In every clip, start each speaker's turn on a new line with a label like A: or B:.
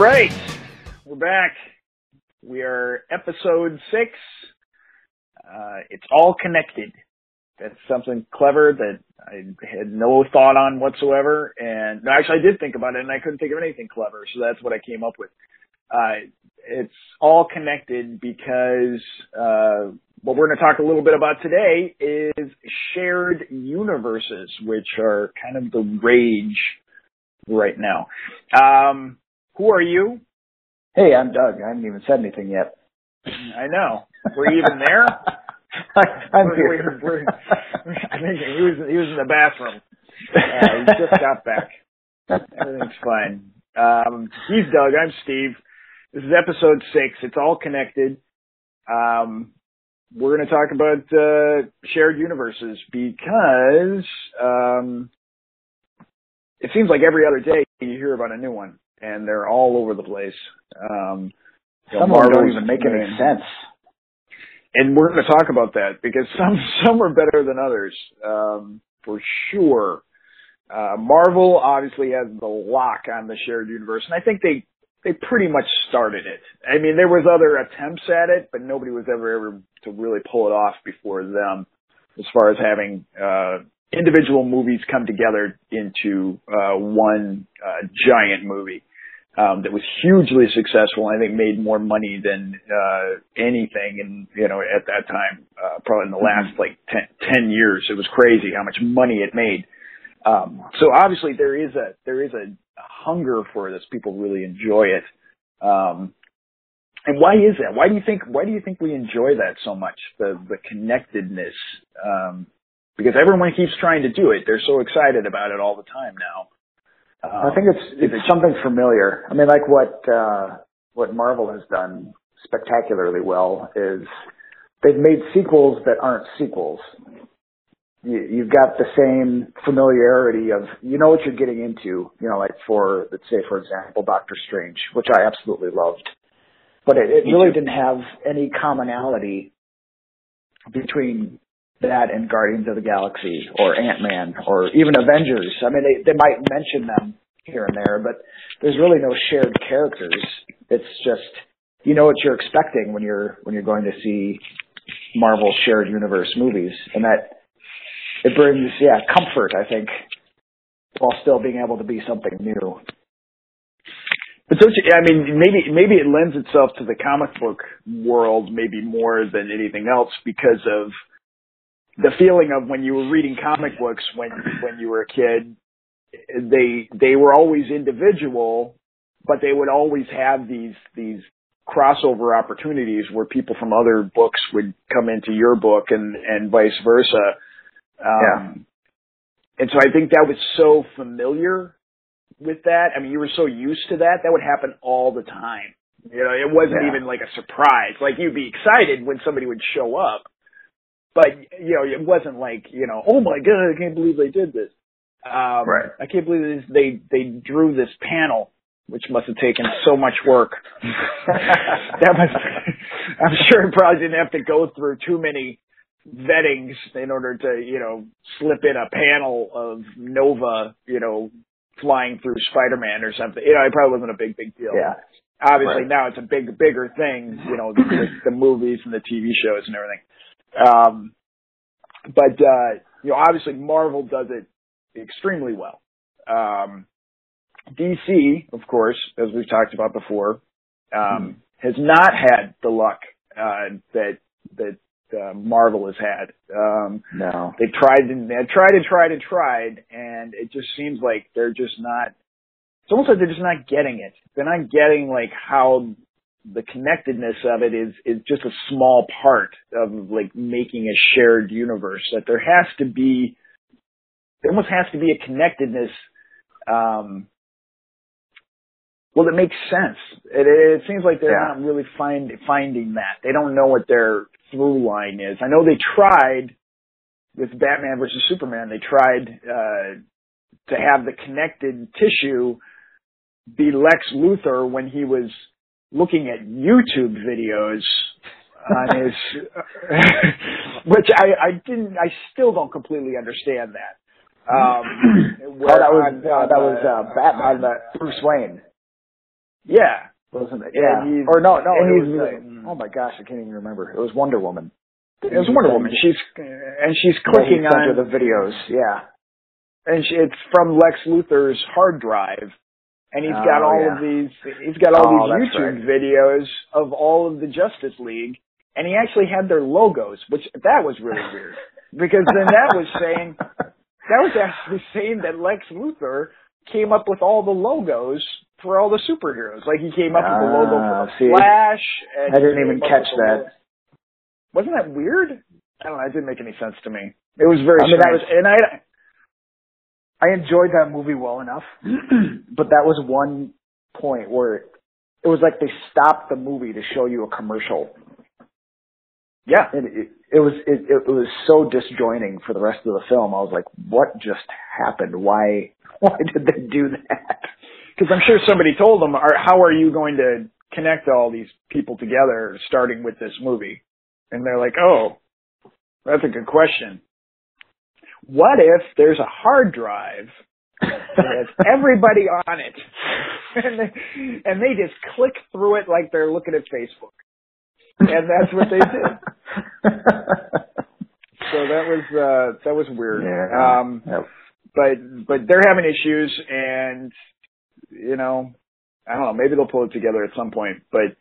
A: Right, we're back. We are episode six. Uh, it's all connected. That's something clever that I had no thought on whatsoever. And no, actually, I did think about it, and I couldn't think of anything clever. So that's what I came up with. Uh, it's all connected because uh, what we're going to talk a little bit about today is shared universes, which are kind of the rage right now. Um, who are you?
B: Hey, I'm Doug. I haven't even said anything yet.
A: I know. Were you even there.
B: I, am here.
A: We're, we're, I think he was he was in the bathroom. Uh, he just got back. Everything's fine. Um, he's Doug. I'm Steve. This is episode six. It's all connected. Um, we're going to talk about uh, shared universes because um, it seems like every other day you hear about a new one and they're all over the place. Um,
B: some of them don't even make any sense.
A: And we're going to talk about that because some some are better than others, um, for sure. Uh, Marvel obviously has the lock on the shared universe, and I think they they pretty much started it. I mean, there was other attempts at it, but nobody was ever ever to really pull it off before them, as far as having uh, individual movies come together into uh, one uh, giant movie um, that was hugely successful. I think made more money than uh, anything, and you know at that time, uh, probably in the last like 10, 10 years, it was crazy how much money it made. Um, so obviously there is a there is a, a hunger for this. People really enjoy it. Um, and why is that? Why do you think why do you think we enjoy that so much? The the connectedness. Um, because everyone keeps trying to do it. They're so excited about it all the time now.
B: Um, I think it's it's something familiar. I mean, like what uh, what Marvel has done spectacularly well is they've made sequels that aren't sequels. You, you've got the same familiarity of you know what you're getting into. You know, like for let's say for example, Doctor Strange, which I absolutely loved, but it, it really didn't have any commonality between that and Guardians of the Galaxy or Ant Man or even Avengers. I mean, they they might mention them here and there, but there's really no shared characters. It's just you know what you're expecting when you're when you're going to see Marvel shared universe movies, and that it brings yeah comfort. I think while still being able to be something new.
A: But don't you, I mean, maybe, maybe it lends itself to the comic book world maybe more than anything else because of the feeling of when you were reading comic books when when you were a kid they they were always individual but they would always have these these crossover opportunities where people from other books would come into your book and and vice versa. Um
B: Yeah.
A: and so i think that was so familiar with that. I mean you were so used to that that would happen all the time. You know it wasn't
B: Yeah.
A: even like a surprise. Like you'd be excited when somebody would show up but you know, it wasn't like you know, oh my god, I can't believe they did this. Um,
B: Right.
A: I can't believe this, they they drew this panel, which must have taken so much work. that must, I'm sure it probably didn't have to go through too many vettings in order to you know slip in a panel of Nova, you know, flying through Spider-Man or something. You know, it probably wasn't a big big deal.
B: yeah.
A: Obviously
B: Right.
A: now it's a big bigger thing, you know, the, the, the movies and the TV shows and everything. Um, but uh, you know, obviously Marvel does it extremely well. Um, DC, of course, as we've talked about before, um, has not had the luck uh, that that uh, Marvel has had. Um,
B: No.
A: they tried and they tried and tried and tried, and it just seems like they're just not. It's almost like they're just not getting it. They're not getting like how the connectedness of it is is just a small part of like making a shared universe. That there has to be, there almost has to be a connectedness. Um, well, it makes sense. It, it seems like they're
B: Yeah.
A: not really find, finding that. They don't know what their through line is. I know they tried with Batman versus Superman. They tried uh, to have the connected tissue be Lex Luthor when he was looking at YouTube videos on his, which I, I didn't, I still don't completely understand that. Um,
B: Oh, that was
A: on-
B: uh, that was uh, Batman.
A: the-
B: Bruce Wayne.
A: Yeah.
B: Wasn't it? Yeah. Or no, no. It was, uh, oh my gosh, I can't even remember. It was Wonder Woman.
A: It was Wonder Woman. She's and she's clicking on
B: the videos. Yeah.
A: And she, it's from Lex Luthor's hard drive, and he's got
B: oh,
A: all
B: yeah.
A: of these. He's got all
B: Oh,
A: these YouTube
B: right.
A: videos of all of the Justice League, and he actually had their logos, which that was really weird because then that was saying that was actually saying that Lex Luthor came up with all the logos for all the superheroes. Like he came up with the logo for
B: Ah,
A: the
B: see,
A: Flash. And
B: I didn't even catch that.
A: Wasn't that weird? I don't know. It didn't make any sense to me. It was very
B: I mean,
A: strange.
B: was-
A: and I
B: I enjoyed that movie well enough, but that was one point where it, it was like they stopped the movie to show you a commercial,
A: yeah.
B: and it, it was it, it was so disjoining for the rest of the film. I was like, "What just happened? Why why did they do that?"
A: Because I'm sure somebody told them, "Are how are you going to connect all these people together, starting with this movie?" And they're like, "Oh, that's a good question. What if there's a hard drive that has everybody on it, and they, and they just click through it like they're looking at Facebook?" And that's what they did. So that was uh that was weird.
B: Yeah.
A: Um,
B: Yep.
A: but but they're having issues and you know i don't know maybe they'll pull it together at some point but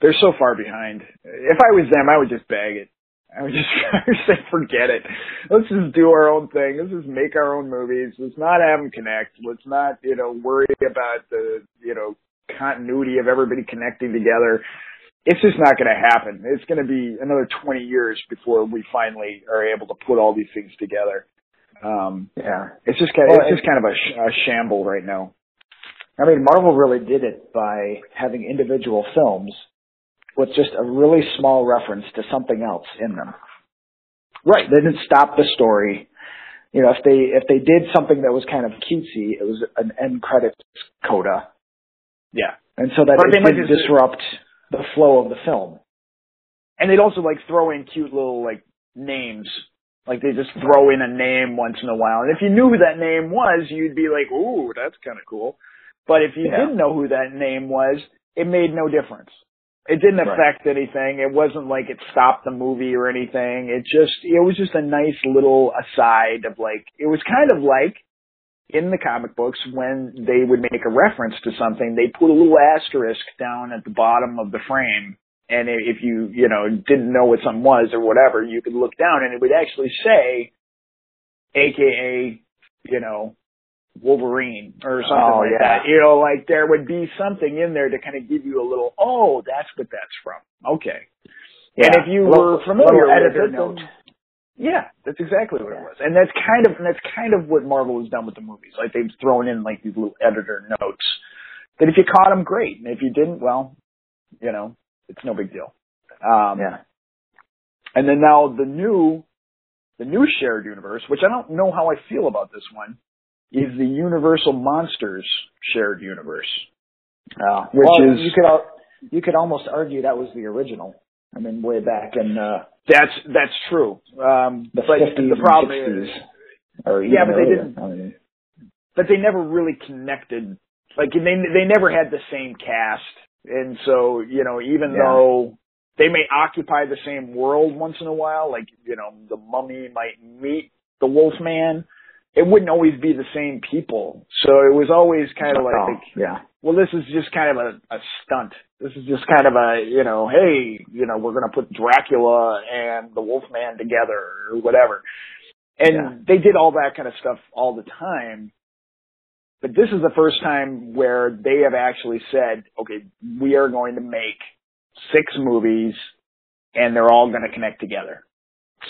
A: they're so far behind if i was them i would just bag it i would just, say forget it. Let's just do our own thing. Let's just make our own movies. Let's not have them connect. Let's not you know worry about the you know continuity of everybody connecting together. It's just not going to happen. It's going to be another 20 years before we finally are able to put all these things together. Um
B: yeah.
A: it's just kind of,
B: Well,
A: it's just kind of a, sh- a shamble right now.
B: I mean, Marvel really did it by having individual films with just a really small reference to something else in them.
A: Right.
B: They didn't stop the story. You know, if they if they did something that was kind of cutesy, it was an end credits coda,
A: Yeah.
B: and so that
A: they
B: it didn't
A: just-
B: disrupt the flow of the film.
A: And they'd also like throw in cute little like names. Like they just throw in a name once in a while. And if you knew who that name was, you'd be like, ooh, that's kind of cool. But if you
B: Yeah.
A: didn't know who that name was, it made no difference. It didn't
B: Right.
A: affect anything. It wasn't like it stopped the movie or anything. It just, it was just a nice little aside of like, it was kind of like in the comic books when they would make a reference to something, they put a little asterisk down at the bottom of the frame. And if you, you know, didn't know what something was or whatever, you could look down and it would actually say, AKA, you know, Wolverine or something
B: Oh,
A: like
B: yeah.
A: that. You know, like there would be something in there to kind of give you a little, oh, that's what that's from. Okay. And if you
B: little-
A: were familiar with
B: editor note.
A: yeah, that's exactly what it was. And that's kind of and that's kind of what Marvel has done with the movies. Like they've thrown in like these little editor notes that if you caught them, great, and if you didn't, well, you know, it's no big deal. Um,
B: Yeah.
A: And then now the new, the new shared universe, which I don't know how I feel about this one, is the Universal Monsters shared universe.
B: Uh,
A: Which
B: well,
A: is-
B: you could al- you could almost argue that was the original. I mean, way back in uh,
A: That's that's true. Um,
B: the
A: but the problem
B: and
A: is.
B: Or
A: Yeah, but they didn't-
B: I mean,
A: but they never really connected. Like they they never had the same cast, and so you know even
B: Yeah.
A: though they may occupy the same world once in a while, like you know the Mummy might meet the Wolfman, it wouldn't always be the same people. So it was always kind of like,
B: oh, yeah,
A: well, this is just kind of a, a stunt. This is just kind of a you know, hey, you know, we're gonna put Dracula and the Wolfman together or whatever. And
B: Yeah.
A: they did all that kind of stuff all the time. But this is the first time where they have actually said, okay, we are going to make six movies and they're all going to connect together.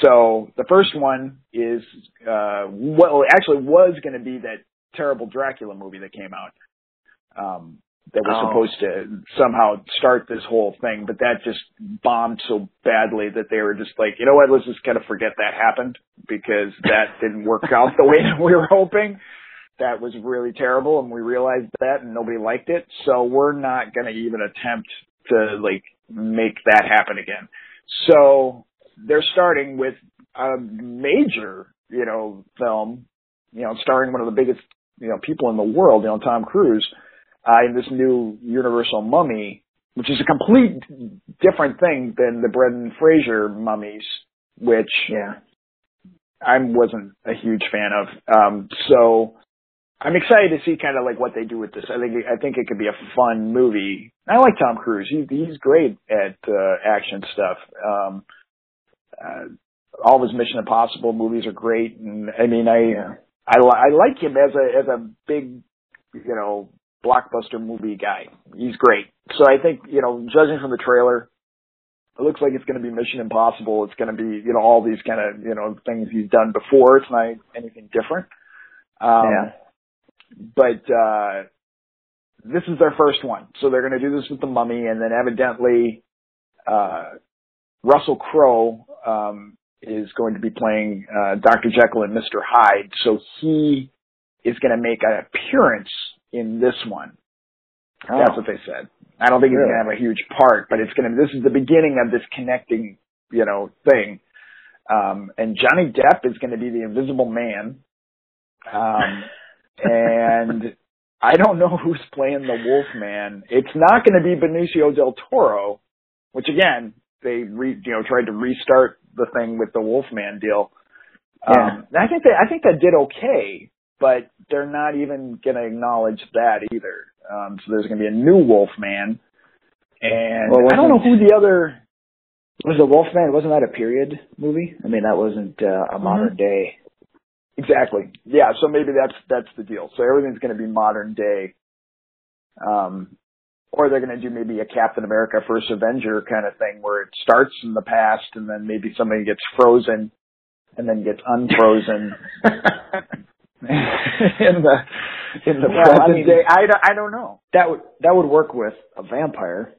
A: So the first one is, uh, well, actually was going to be that terrible Dracula movie that came out. Um, that was
B: Oh.
A: supposed to somehow start this whole thing, but that just bombed so badly that they were just like, you know what, let's just kind of forget that happened because that didn't work out the way that we were hoping. That was really terrible and we realized that and nobody liked it. So we're not going to even attempt to like make that happen again. So they're starting with a major, you know, film, you know, starring one of the biggest, you know, people in the world, you know, Tom Cruise, uh, in this new Universal Mummy, which is a complete different thing than the Brendan Fraser mummies, which
B: Yeah.
A: I wasn't a huge fan of. Um, so I'm excited to see kind of like what they do with this. I think I think it could be a fun movie. I like Tom Cruise. He, he's great at uh, action stuff. Um, uh, all of his Mission Impossible movies are great, and I mean, I
B: Yeah.
A: I, li- I like him as a as a big, you know, blockbuster movie guy. He's great. So I think you know, judging from the trailer, it looks like it's going to be Mission Impossible. It's going to be you know all these kind of you know things he's done before. It's not anything different. Um,
B: yeah.
A: but uh this is their first one. So they're going to do this with the mummy and then evidently uh Russell Crowe um is going to be playing uh Dr. Jekyll and Mr. Hyde. So he is going to make an appearance in this one. That's
B: Oh.
A: what they said. I don't think he's going to have a huge part, but it's going to this is the beginning of this connecting, you know, thing. Um and Johnny Depp is going to be the invisible man. Um and I don't know who's playing the Wolf Man. It's not going to be Benicio del Toro, which again they re, you know tried to restart the thing with the Wolfman deal.
B: Yeah.
A: Um, I think that I think that did okay, but they're not even going to acknowledge that either. Um, so there's going to be a new Wolfman, and
B: Well,
A: I don't know who the other.
B: Was the Wolfman? Wasn't that a period movie? I mean, that wasn't uh,
A: Mm-hmm.
B: a modern day.
A: Exactly. Yeah. So maybe that's that's the deal. So everything's going to be modern day. Um, or they're going to do maybe a Captain America First Avenger kind of thing where it starts in the past and then maybe somebody gets frozen and then gets unfrozen in the in the
B: I
A: present
B: mean-
A: day. I don't, I don't know.
B: that would that would work with a vampire.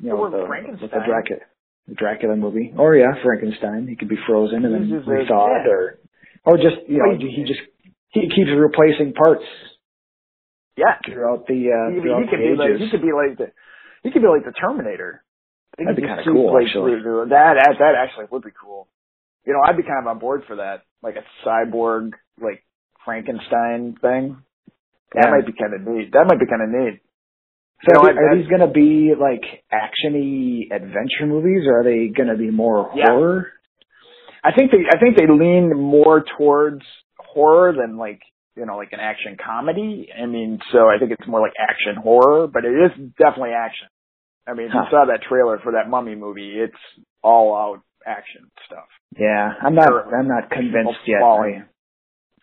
B: You know,
A: Or
B: with the,
A: Frankenstein.
B: with the Dracula, the Dracula movie. Or yeah, Frankenstein. He could be frozen and then rethawed,
A: yeah.
B: or or just you know he just he keeps replacing parts
A: Yeah.
B: throughout the uh,
A: He,
B: throughout
A: he could
B: the
A: be like
B: ages.
A: he could be like the he could be like the Terminator.
B: That'd be kinda cool,
A: like,
B: actually.
A: That that that actually would be cool. You know, I'd be kind of on board for that, like a cyborg, like Frankenstein thing. That
B: Yeah.
A: might be kind of neat. That might be kind of neat.
B: So are,
A: I-
B: are these going to be like actiony adventure movies, or are they going to be more
A: Yeah.
B: horror?
A: I think they I think they lean more towards horror than like you know like an action comedy. I mean, so I think it's more like action horror, but it is definitely action. I mean,
B: Huh.
A: you saw that trailer for that Mummy movie. It's all out action stuff.
B: Yeah, I'm not. I'm not convinced yet.
A: falling.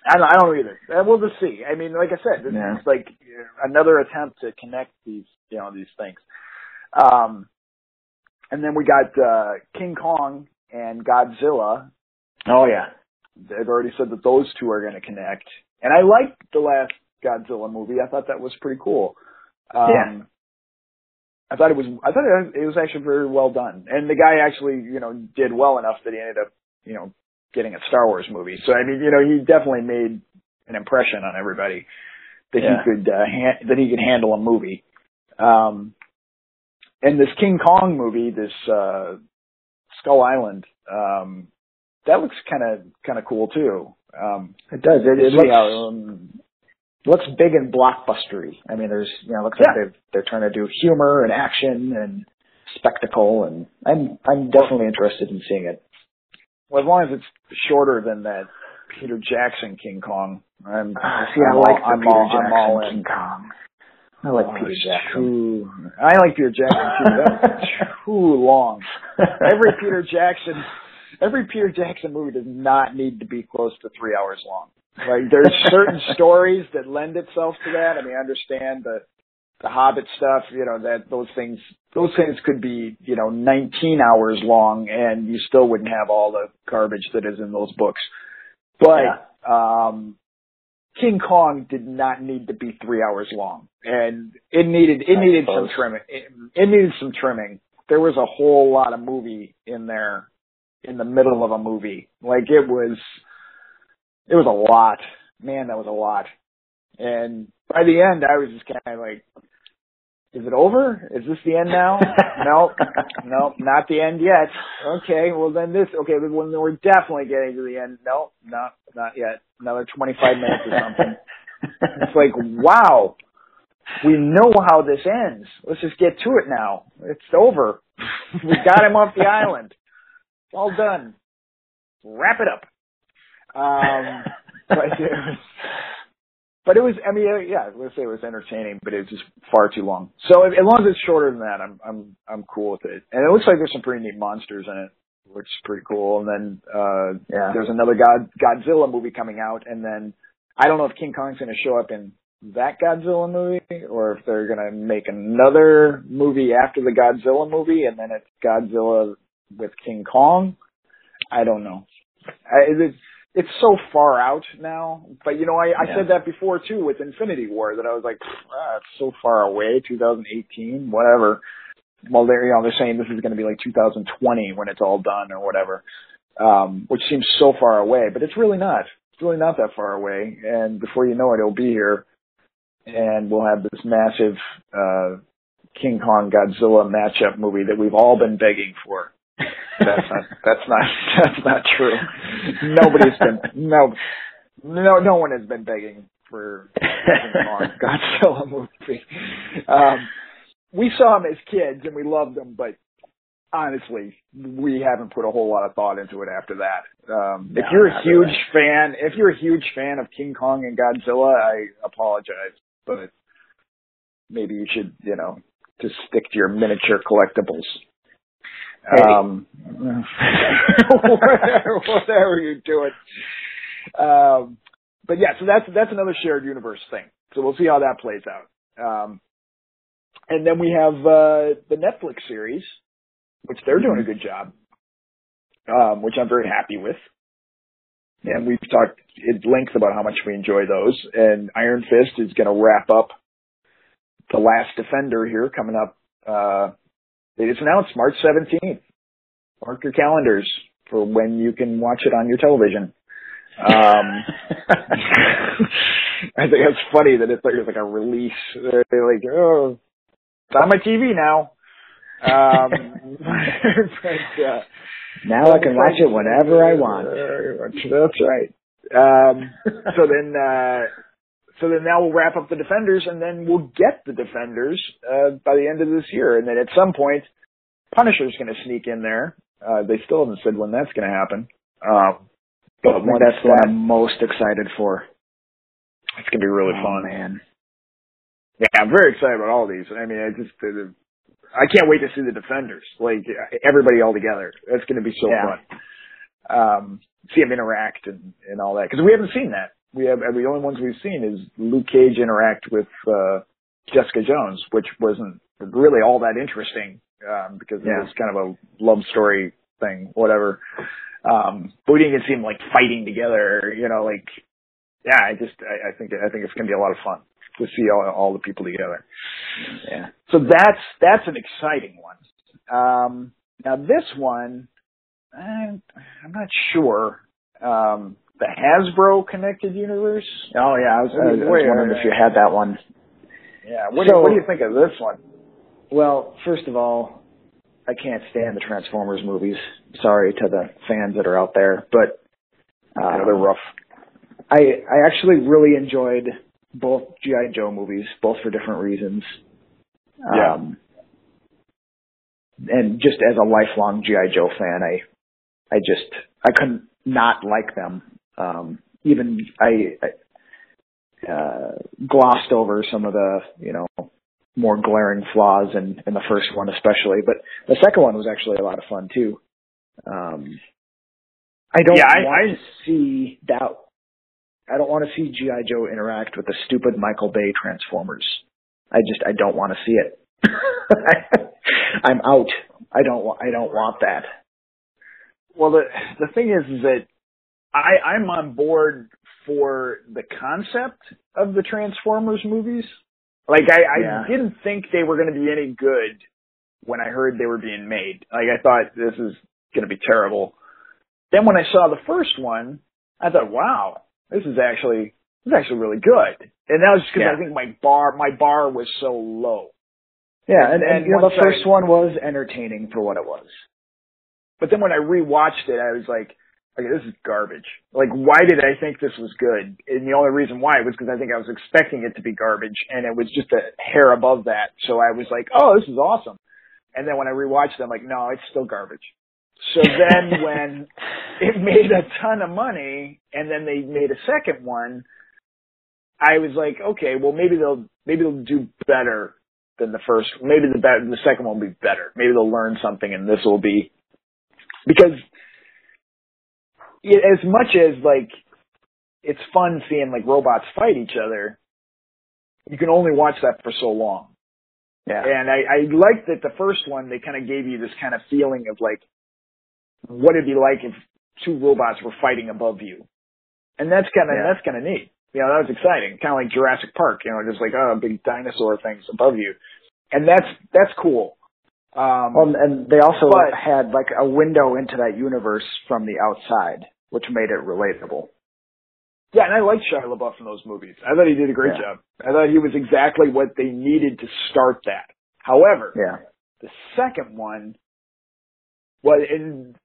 A: I don't, I don't either. Uh, We'll just see. I mean, like I said, this
B: Yeah.
A: is like uh, another attempt to connect these, you know, these things. Um, and then we got uh, King Kong and Godzilla.
B: Oh yeah,
A: They've already said that those two are going to connect. And I liked the last Godzilla movie. I thought that was pretty cool. Um,
B: Yeah.
A: I thought it was. I thought it, it was actually very well done. And the guy actually, you know, did well enough that he ended up, you know, getting a Star Wars movie. So I mean, you know, he definitely made an impression on everybody that
B: Yeah.
A: he could uh, ha- that he could handle a movie. Um, and this King Kong movie, this uh, Skull Island, um, that looks kind of kind of cool too. Um,
B: it does. It, it looks
A: how, um,
B: looks big and blockbustery. I mean, there's you know, it looks
A: Yeah.
B: like they're they're trying to do humor and action and spectacle, and I'm I'm definitely interested in seeing it.
A: well, as long as it's shorter than that Peter Jackson King Kong, I'm,
B: Ah, see,
A: I'm
B: I like
A: all,
B: the
A: I'm
B: Peter
A: all,
B: Jackson
A: all.
B: King Kong. I like
A: Oh,
B: Peter Jackson.
A: Too, I like Peter Jackson too. That's too long. Every Peter Jackson, every Peter Jackson movie does not need to be close to three hours long. Like there's certain stories that lend itself to that. I mean, I understand the the Hobbit stuff. You know that those things those things could be you know 19 hours long, and you still wouldn't have all the garbage that is in those books. But um, King Kong did not need to be three hours long, and it needed it
B: I
A: needed some trimming. It, it needed some trimming. There was a whole lot of movie in there in the middle of a movie. Like it was, it was a lot. Man, that was a lot. And by the end, I was just kind of like, "Is it over? Is this the end now?" nope, nope, not the end yet. Okay, well then this. Okay, well then we're definitely getting to the end. Nope, not, not yet. Another twenty-five minutes or something. It's like, wow. we know how this ends. Let's just get to it now. It's over. we got him off the island. It's all done. Wrap it up. Um, but it was, but it was. I mean, yeah, let's say it was entertaining, but it was just far too long. So as long as it's shorter than that, I'm I'm I'm cool with it. And it looks like there's some pretty neat monsters in it, which is pretty cool. And then uh
B: Yeah.
A: there's another God Godzilla movie coming out, and then I don't know if King Kong's going to show up in that Godzilla movie, or if they're going to make another movie after the Godzilla movie, and then it's Godzilla with King Kong. I don't know. I, it's it's so far out now, but you know, I, I
B: Yeah.
A: said that before too with Infinity War that I was like, ah, it's so far away, 2018, whatever. Well, they're you know they're saying this is going to be like 2020 when it's all done or whatever, um, which seems so far away, but it's really not. It's really not that far away, and before you know it, it'll be here, and we'll have this massive uh, King Kong Godzilla matchup movie that we've all been begging for. That's not. That's not. That's not true. Nobody's been. No. No. No one has been begging for a King Kong Godzilla movie. Um, we saw them as kids and we loved them, but honestly, we haven't put a whole lot of thought into it after that. Um, if you're a huge
B: really.
A: fan, if you're a huge fan of King Kong and Godzilla, I apologize, but maybe you should, you know, just stick to your miniature collectibles. Um, whatever, whatever you're doing. Um, but yeah, so that's that's another shared universe thing. So we'll see how that plays out. Um, and then we have uh, the Netflix series, which they're doing a good job, um, which I'm very happy with. And we've talked at length about how much we enjoy those. And Iron Fist is going to wrap up the last Defender here coming up. Uh, they just announced March 17th. Mark your calendars for when you can watch it on your television. Um, I think it's funny that it's like, it's like a release. They're like, oh, it's on my TV now. Um, but, uh,
B: now I can watch it whenever I want.
A: That's right. Um, so then, uh, so then now we'll wrap up the defenders, and then we'll get the defenders uh, by the end of this year, and then at some point, Punisher's going to sneak in there. Uh, they still haven't said when that's going to happen. Um, but
B: that's
A: what
B: I'm most excited for.
A: it's going to be really
B: Oh,
A: fun.
B: man.
A: Yeah, I'm very excited about all these. I mean, I just, uh, I can't wait to see the defenders, like everybody all together. That's going to be so
B: Yeah.
A: fun. Um, see them interact and, and all that because we haven't seen that. We have the only ones we've seen is Luke Cage interact with uh, Jessica Jones, which wasn't really all that interesting um, because
B: Yeah.
A: it was kind of a love story thing, whatever. Um, but we didn't to see them like fighting together, you know, like yeah. I just I, I think I think it's going to be a lot of fun to see all, all the people together.
B: Yeah.
A: So that's that's an exciting one. Um, now this one, I'm, I'm not sure. Um, the Hasbro Connected Universe.
B: Oh yeah, I was, I was, I was wondering if you had that one.
A: Yeah. What, do,
B: So-
A: you, what do you think of this one?
B: Well, first of all, I can't stand the Transformers movies. Sorry to the fans that are out there, but uh,
A: Yeah, they're rough.
B: I I actually really enjoyed both GI Joe movies, both for different reasons.
A: Yeah.
B: Um, and just as a lifelong GI Joe fan, I I just I couldn't not like them. Um, even I, I uh, glossed over some of the you know more glaring flaws in in the first one, especially. But the second one was actually a lot of fun too. Um, I don't
A: Yeah, I-
B: want
A: I-
B: to see that. I don't want to see GI Joe interact with the stupid Michael Bay Transformers. I just I don't want to see it. I'm out. I don't want. I don't want that.
A: Well, the the thing is, is that I I'm on board for the concept of the Transformers movies. Like I, I
B: Yeah.
A: didn't think they were going to be any good when I heard they were being made. Like I thought this is going to be terrible. Then when I saw the first one, I thought, wow, this is actually this is actually really good. And that was just because
B: Yeah.
A: I think my bar my bar was so low.
B: Yeah, and,
A: And
B: and you know the first
A: I-
B: one was entertaining for what it was.
A: But then when I rewatched it, I was like, okay, this is garbage. Like, why did I think this was good? And the only reason why was because I think I was expecting it to be garbage, and it was just a hair above that. So I was like, oh, this is awesome. And then when I rewatched it, I'm like, no, it's still garbage. So then when it made a ton of money, and then they made a second one, I was like, okay, well maybe they'll maybe they'll do better than the first. Maybe the better, the second one will be better. Maybe they'll learn something, and this will be because as much as like it's fun seeing like robots fight each other, you can only watch that for so long.
B: Yeah.
A: And I, I liked that the first one they kind of gave you this kind of feeling of like what it'd be like if two robots were fighting above you, and that's kind of
B: Yeah.
A: that's kind of neat. You know, that was exciting, kind of like Jurassic Park. You know, just like oh, big dinosaur things above you, and that's that's cool. Um,
B: Well, and they also
A: But-
B: had like a window into that universe from the outside, which made it relatable.
A: Yeah, and I liked Shia LaBeouf in those movies. I thought he did a great
B: Yeah.
A: job. I thought he was exactly what they needed to start that. However,
B: Yeah.
A: the second one was, and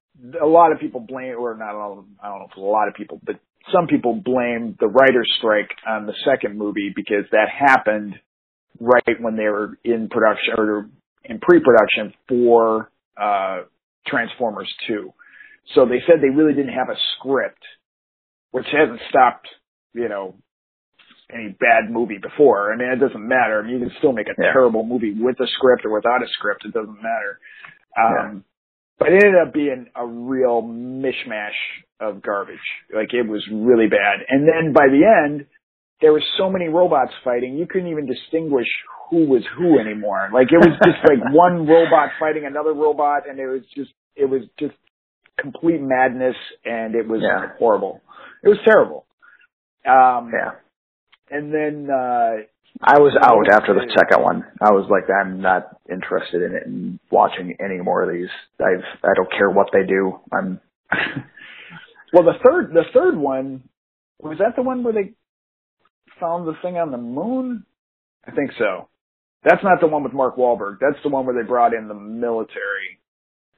A: a lot of people blame, or not all, I don't know if a lot of people, but some people blame the writer's strike on the second movie because that happened right when they were in production or in pre-production for uh, Transformers 2. So they said they really didn't have a script, which hasn't stopped, you know, any bad movie before. I mean, it doesn't matter. I mean, you can still make a
B: Yeah.
A: terrible movie with a script or without a script. It doesn't matter. Um, but it ended up being a real mishmash of garbage. Like it was really bad. And then by the end, there were so many robots fighting, you couldn't even distinguish who was who anymore. Like it was just like one robot fighting another robot, and it was just it was just complete madness, and it was
B: Yeah.
A: horrible. It was terrible. Um,
B: Yeah.
A: And then uh,
B: I was out after the second one. I was like, I'm not interested in it and watching any more of these. I've I don't care what they do. I'm
A: well, the third the third one was that the one where they found the thing on the moon. I think so. That's not the one with Mark Wahlberg. That's the one where they brought in the military.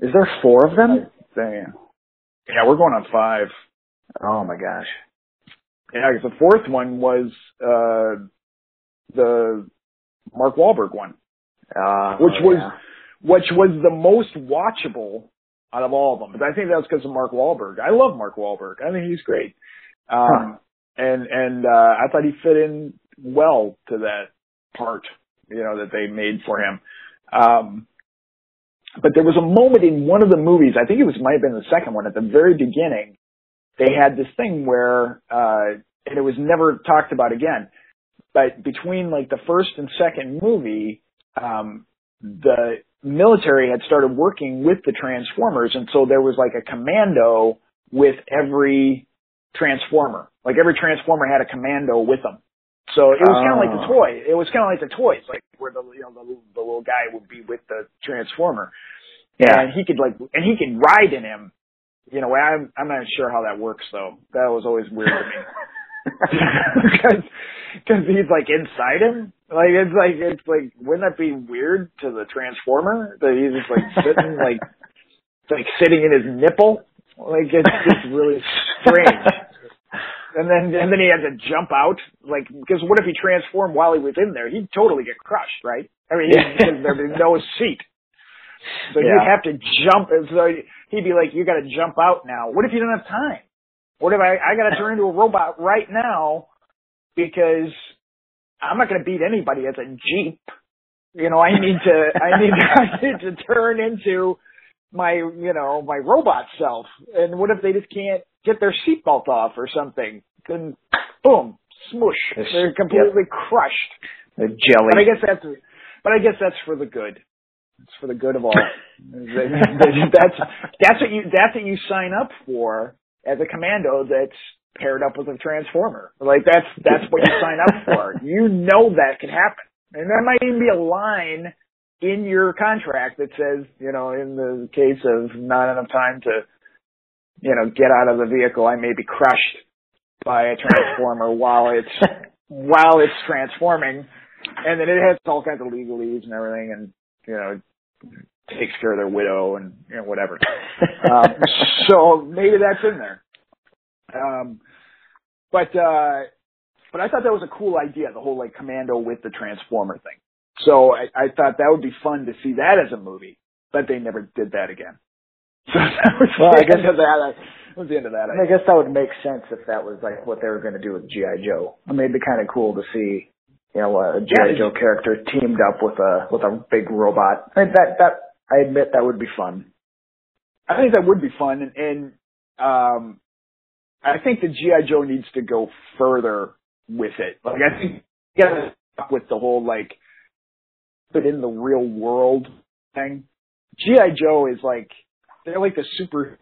B: Is there four of them?
A: thing. Yeah, we're going on five.
B: Oh my gosh.
A: Yeah, the fourth one was uh the Mark Wahlberg one,
B: Uh,
A: Which was-
B: yeah.
A: which was the most watchable out of all of them. But I think that's because of Mark Wahlberg. I love Mark Wahlberg. I think he's great. Um and and uh I thought he fit in well to that part, you know, that they made for him. Um but there was a moment in one of the movies, I think it was might have been the second one, at the very beginning, they had this thing where uh and it was never talked about again. But between like the first and second movie, um the military had started working with the Transformers and so there was like a commando with every Transformer. Like every Transformer had a commando with them. So it was kind of like the
B: Oh.
A: toy. It was kind of like the toys, like where the you know the, the little guy would be with the Transformer
B: Yeah.
A: and he could like and he could ride in him. You know, I'm I'm not sure how that works though. That was always weird to me because because he's like inside him. Like it's like it's like wouldn't that be weird to the Transformer that he's just like sitting like like sitting in his nipple? Like it's just really strange. And then and then he had to jump out, like because what if he transformed while he was in there? He'd totally get crushed, right? I mean,
B: Yeah.
A: there'd be no seat. So
B: Yeah.
A: he'd have to jump. So he'd be like, "You got to jump out now." What if you don't have time? What if I I got to turn into a robot right now because I'm not going to beat anybody as a jeep. You know, I need to I need I need to turn into my you know my robot self. And what if they just can't get their seatbelt off or something? Then boom, smoosh,
B: Yes.
A: they're completely crushed.
B: The jelly.
A: But I guess that's, but I guess that's for the good. It's for the good of all. that's that's what you that's what you sign up for as a commando that's paired up with a transformer. Like that's that's what you sign up for. You know that can happen, and there might even be a line in your contract that says, you know, in the case of not enough time to, you know, get out of the vehicle, I may be crushed by a transformer while it's while it's transforming, and then it has all kinds of legalese and everything, and you know, takes care of their widow and you know whatever. um, so maybe that's in there. Um, but uh, but I thought that was a cool idea, the whole like commando with the transformer thing. So I, I thought that would be fun to see that as a movie, but they never did that again. So that was
B: Well,
A: the
B: I guess-
A: end of that. That was the end of that.
B: I guess that would make sense if that was like what they were going to do with GI Joe. I mean, it'd be kind of cool to see, you know, a GI
A: Yeah,
B: Joe character teamed up with a with a big robot. I mean, that that I admit that would be fun.
A: I think that would be fun, and, and um, I think the GI Joe needs to go further with it. Like I think you gotta stop with the whole like, but in the real world thing. GI Joe is like they're like the super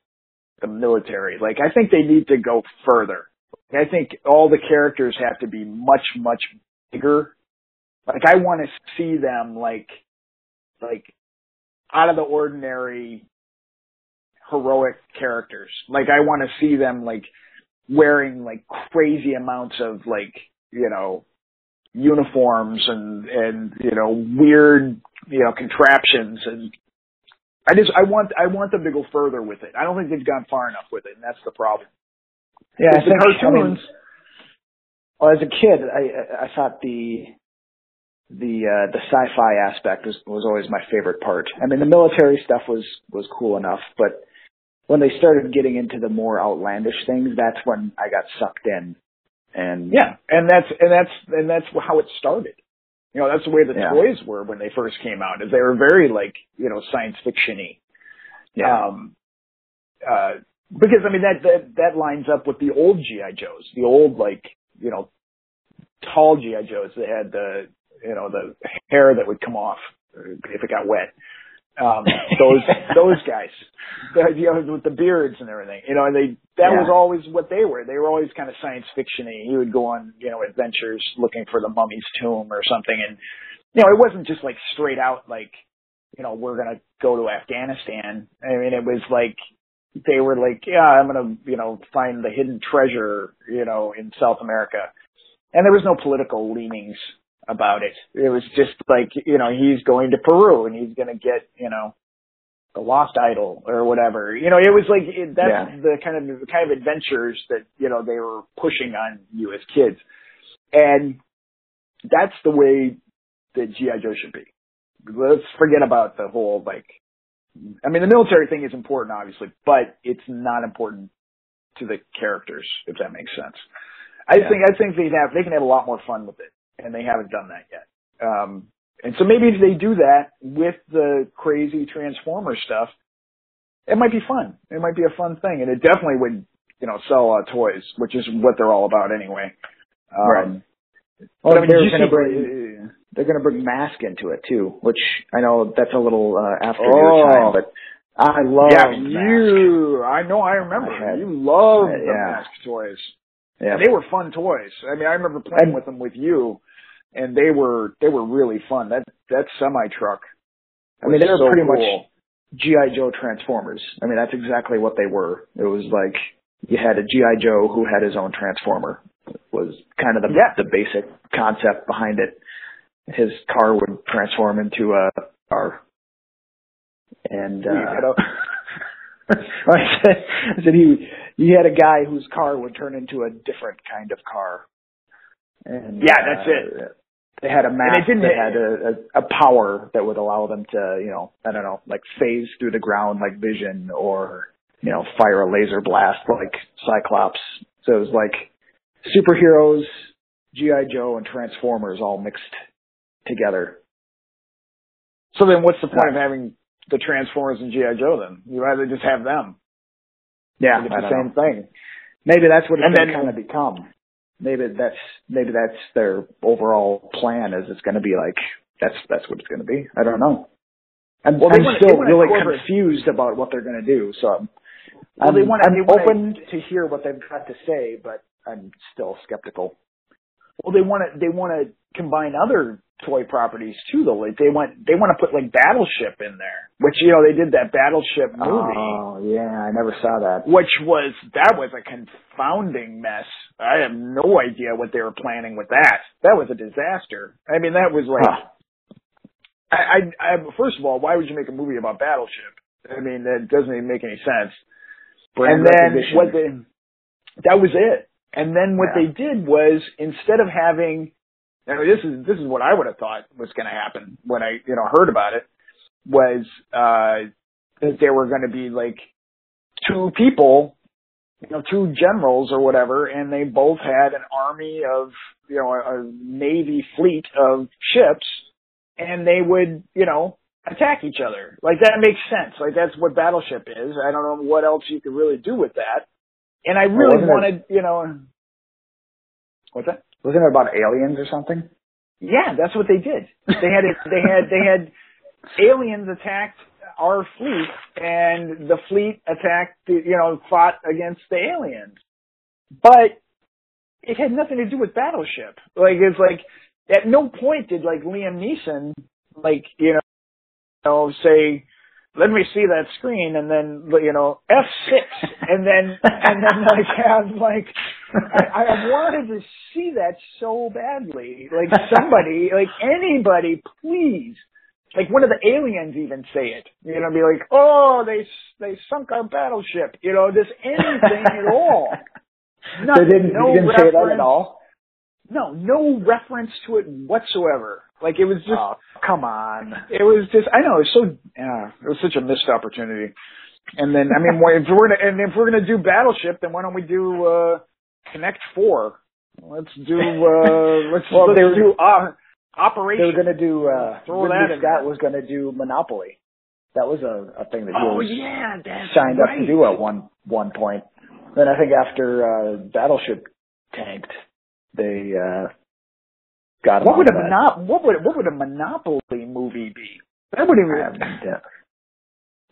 A: the military. Like I think they need to go further. I think all the characters have to be much much bigger. Like I want to see them like like out of the ordinary heroic characters. Like I want to see them like wearing like crazy amounts of like, you know, uniforms and and you know, weird, you know, contraptions and I just I want I want them to go further with it. I don't think they've gone far enough with it, and that's the problem.
B: Yeah, I think. I mean,
A: cartoons,
B: well, as a kid, I I thought the the uh, the sci-fi aspect was was always my favorite part. I mean, the military stuff was was cool enough, but when they started getting into the more outlandish things, that's when I got sucked in. And
A: yeah, and that's and that's and that's how it started. You know, that's the way the
B: Yeah.
A: toys were when they first came out. Is they were very like you know science fictiony.
B: yeah,
A: Um, uh, because I mean that, that that lines up with the old GI Joes, the old like you know tall GI Joes that had the you know the hair that would come off if it got wet. Um, those those guys, the, you know, with the beards and everything, you know, and they that
B: Yeah.
A: was always what they were. They were always kind of science fictiony. He would go on you know adventures looking for the mummy's tomb or something, and you know it wasn't just like straight out like you know we're gonna go to Afghanistan. I mean it was like they were like yeah I'm gonna you know find the hidden treasure you know in South America, and there was no political leanings about it. It was just like, you know, he's going to Peru and he's going to get, you know, the lost idol or whatever. You know, it was like, it, that's
B: Yeah.
A: the kind of, the kind of adventures that, you know, they were pushing on you as kids. And that's the way that G.I. Joe should be. Let's forget about the whole, like, I mean, the military thing is important, obviously, but it's not important to the characters, if that makes sense. I
B: Yeah.
A: think, I think they have, they can have a lot more fun with it and they haven't done that yet. Um, and so maybe if they do that with the crazy Transformer stuff, it might be fun. It might be a fun thing, and it definitely would, you know, sell a lot of toys, which is what they're all about anyway. Um,
B: Right. Well,
A: I mean,
B: they're gonna
A: see-
B: bring they're gonna bring Mask into it too, which I know that's a little uh, after
A: Oh.
B: your time, but I love
A: yeah,
B: Mask.
A: you. I know. I remember.
B: I had-
A: you love the
B: yeah.
A: mask toys.
B: Yeah,
A: And they were fun toys. I mean, I remember playing
B: And-
A: with them with you, and they were they were really fun. That that semi truck.
B: I mean, they were
A: so
B: pretty
A: cool.
B: much GI Joe Transformers. I mean, that's exactly what they were. It was like you had a GI Joe who had his own Transformer. It Was kind of the
A: Yeah.
B: the basic concept behind it. His car would transform into a car, and uh, I said, I said he he had a guy whose car would turn into a different kind of car. And
A: Yeah, that's
B: uh, They had a
A: didn't-
B: that had a, a, a power that would allow them to, you know, I don't know, like phase through the ground like Vision or, you know, fire a laser blast like Cyclops. So it was like superheroes, G.I. Joe, and Transformers all mixed together.
A: So then, what's the point of having the Transformers and GI Joe? Then you rather just have them.
B: Yeah,
A: it's the same
B: know.
A: thing.
B: Maybe that's what
A: And
B: it's
A: then-
B: kind of become. Maybe that's maybe that's their overall plan. Is it's going to be like that's that's what it's going to be. I don't know. I'm,
A: Well,
B: I'm
A: wanna-
B: still really
A: incorporate-
B: confused about what they're going to do. So I'm,
A: Well,
B: I'm,
A: they wanna-
B: I'm open to hear what they've got to say, but I'm still skeptical.
A: Well, they want to they want to combine other toy properties too, though. Like they want they want to put like Battleship in there, which you know they did that Battleship movie.
B: Oh yeah, I never saw that.
A: which was that was a confounding mess. I have no idea what they were planning with that. That was a disaster. I mean, that was like,
B: Huh.
A: I, I, I, first of all, why would you make a movie about Battleship? I mean, that doesn't even make any sense.
B: Brand
A: and then what they, that was it. And then what
B: Yeah.
A: they did was instead of having, I mean, this is this is what I would have thought was going to happen when I you know heard about it was uh that there were going to be like two people, you know, two generals or whatever, and they both had an army of you know a, a navy fleet of ships, and they would you know attack each other. Like that makes sense. Like that's what battleship is. I don't know what else you could really do with that. And I really
B: wasn't it-
A: wanted, you know, what's that?
B: Wasn't it about aliens or something?
A: Yeah, that's what they did. They had. They had they had aliens attacked our fleet, and the fleet attacked. The, you know, fought against the aliens, but it had nothing to do with battleship. Like it's like at no point did like Liam Neeson like you know, you know say. Let me see that screen, and then you know F six, and then and then like have like I, I wanted to see that so badly. Like somebody, like anybody, please. Like one of the aliens even say it. You know, be like, oh, they they sunk our battleship. You know, just anything at all.
B: They didn't,
A: no
B: didn't say that at all.
A: No, no reference to it whatsoever. Like it was just,
B: oh, come on.
A: it was just. I know it was so. Yeah, it was such a missed opportunity. And then, I mean, if we're gonna and if we're gonna do battleship, then why don't we do uh Connect Four? Let's do. uh Let's
B: Well,
A: let's
B: they were-
A: do uh,
B: They were going to do. uh
A: Throw
B: Ridley
A: that
B: Scott was going to do Monopoly. That was a, a thing that he
A: oh
B: was
A: yeah,
B: signed
A: right.
B: up to do at one one point. Then I think after uh Battleship tanked, they uh got
A: What would a monop- What would what would a Monopoly movie be? That would even.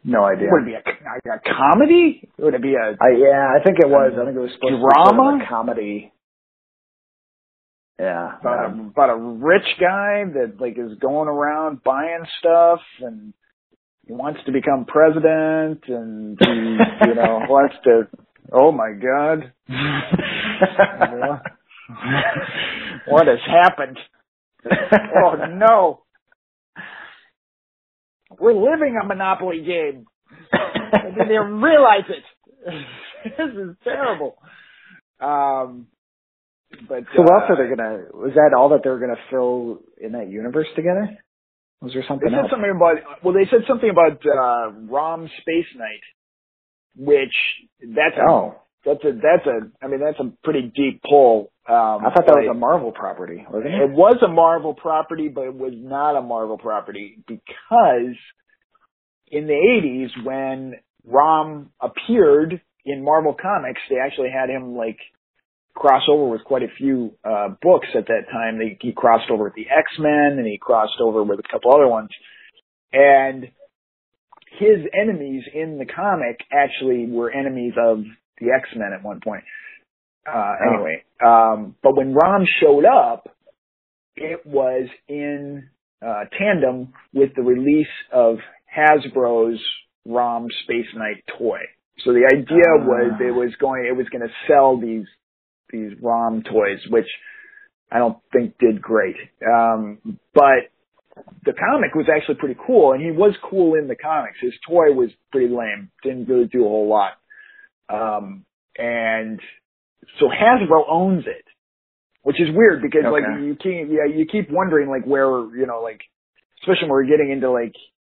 B: No- idea.
A: Would it be a, a, a comedy? Would it be a?
B: I yeah, I think it was. I think it was supposed to be
A: Drama?
B: a comedy. Yeah.
A: about,
B: um,
A: a, about a rich guy that like is going around buying stuff and he wants to become president and he you know wants to oh my god what has happened oh no we're living a monopoly game and didn't even realize it this is terrible um but
B: so what else
A: uh,
B: are they gonna? Was that all that they were gonna fill in that universe together? Was there something?
A: They said
B: else?
A: something about well, they said something about uh, Rom Space Knight, which that's a,
B: Oh,
A: that's a that's a I mean that's a pretty deep pull. Um,
B: I thought that was a Marvel property, wasn't
A: it
B: it?
A: was a Marvel property, but it was not a Marvel property because in the '80s when Rom appeared in Marvel Comics, they actually had him like cross over with quite a few uh books at that time. They, he crossed over with the X Men and he crossed over with a couple other ones, and his enemies in the comic actually were enemies of the X Men at one point. Uh,
B: Oh.
A: anyway, um, but when Rom showed up, it was in uh, tandem with the release of Hasbro's Rom Space Knight toy. So the idea
B: Ah.
A: was it was going it was going to sell these these ROM toys, which I don't think did great. Um, but the comic was actually pretty cool, and he was cool in the comics. His toy was pretty lame, didn't really do a whole lot. Um, and so Hasbro owns it, which is weird because like you keep yeah you keep wondering like where you know like especially when we're getting into like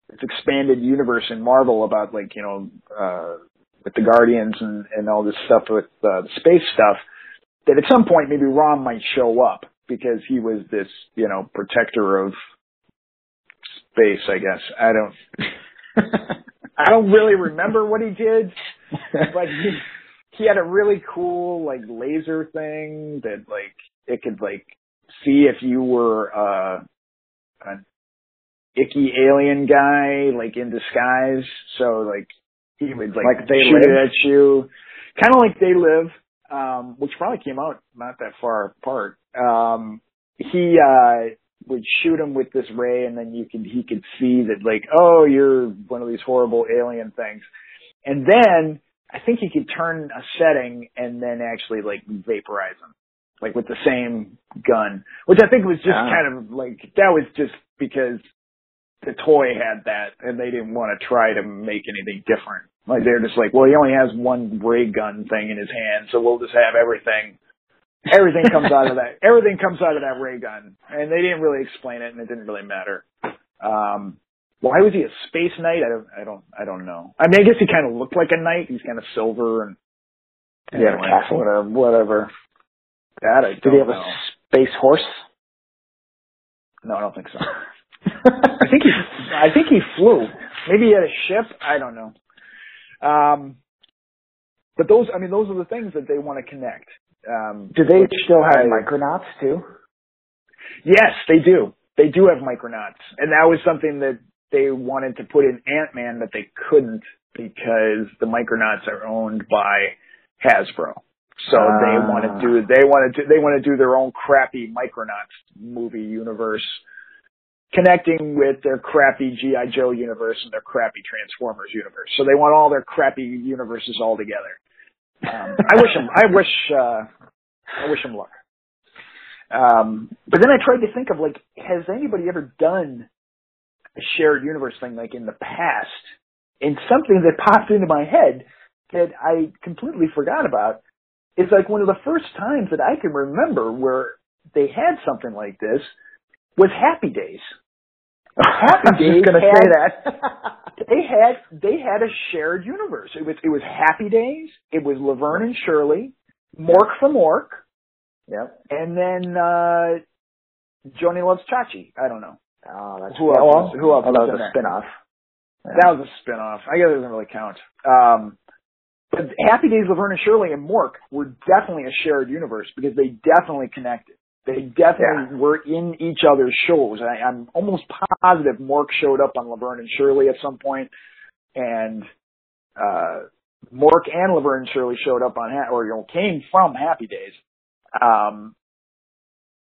A: this expanded universe in Marvel about like you know uh, with the Guardians and and all this stuff with uh, the space stuff that at some point maybe Rom might show up because he was this you know protector of space I guess. I don't I don't really remember what he did but he he had a really cool like laser thing that like it could like see if you were uh an icky alien guy like in disguise. So like he would like,
B: Like They
A: shoot
B: Live?
A: it at you. Kind of like they live um which probably came out not that far apart. Um he uh would shoot him with this ray and then you could he could see that like oh you're one of these horrible alien things. And then I think he could turn a setting and then actually like vaporize them, like with the same gun, which I think was just
B: Ah.
A: kind of like that was just because the toy had that and they didn't want to try to make anything different. Like they're just like, well, he only has one ray gun thing in his hand, so we'll just have everything. Everything comes out of that. Everything comes out of that ray gun, and they didn't really explain it, and it didn't really matter. Um, why was he a space knight? I don't, I don't, I don't know. I mean, I guess he kind of looked like a knight. He's kind of silver and
B: yeah, castle,
A: whatever, whatever. That I
B: Did he have
A: know.
B: a space horse?
A: No, I don't think so. I think he, I think he flew. Maybe he had a ship. I don't know. Um, but those, I mean, those are the things that they want to connect. Um,
B: do they still have I, micronauts too?
A: Yes, they do. They do have micronauts, and that was something that they wanted to put in Ant Man, but they couldn't because the micronauts are owned by Hasbro. So uh, they want to do they want to do, they want to do their own crappy Micronauts movie universe, connecting with their crappy GI Joe universe and their crappy Transformers universe. So they want all their crappy universes all together. Um, I wish them I wish uh, I wish them luck. Um, but then I tried to think of like, has anybody ever done a shared universe thing like in the past? And something that popped into my head that I completely forgot about it's like one of the first times that I can remember where they had something like this was Happy Days.
B: Happy Days
A: going
B: to say that.
A: they had they had a shared universe. It was it was Happy Days. It was Laverne and Shirley, Mork from Mork.
B: Yep.
A: And then uh Joanie Loves Chachi. I don't know.
B: Oh, that's
A: who else? Who else?
B: Oh, that was a spinoff.
A: Yeah. That was a spinoff. I guess it doesn't really count. Um, but Happy Days, Laverne and Shirley and Mork were definitely a shared universe because they definitely connected. They definitely yeah. were in each other's shows. I, I'm almost positive Mork showed up on Laverne and Shirley at some point, and uh, Mork and Laverne and Shirley showed up on, or you know, came from Happy Days. Um,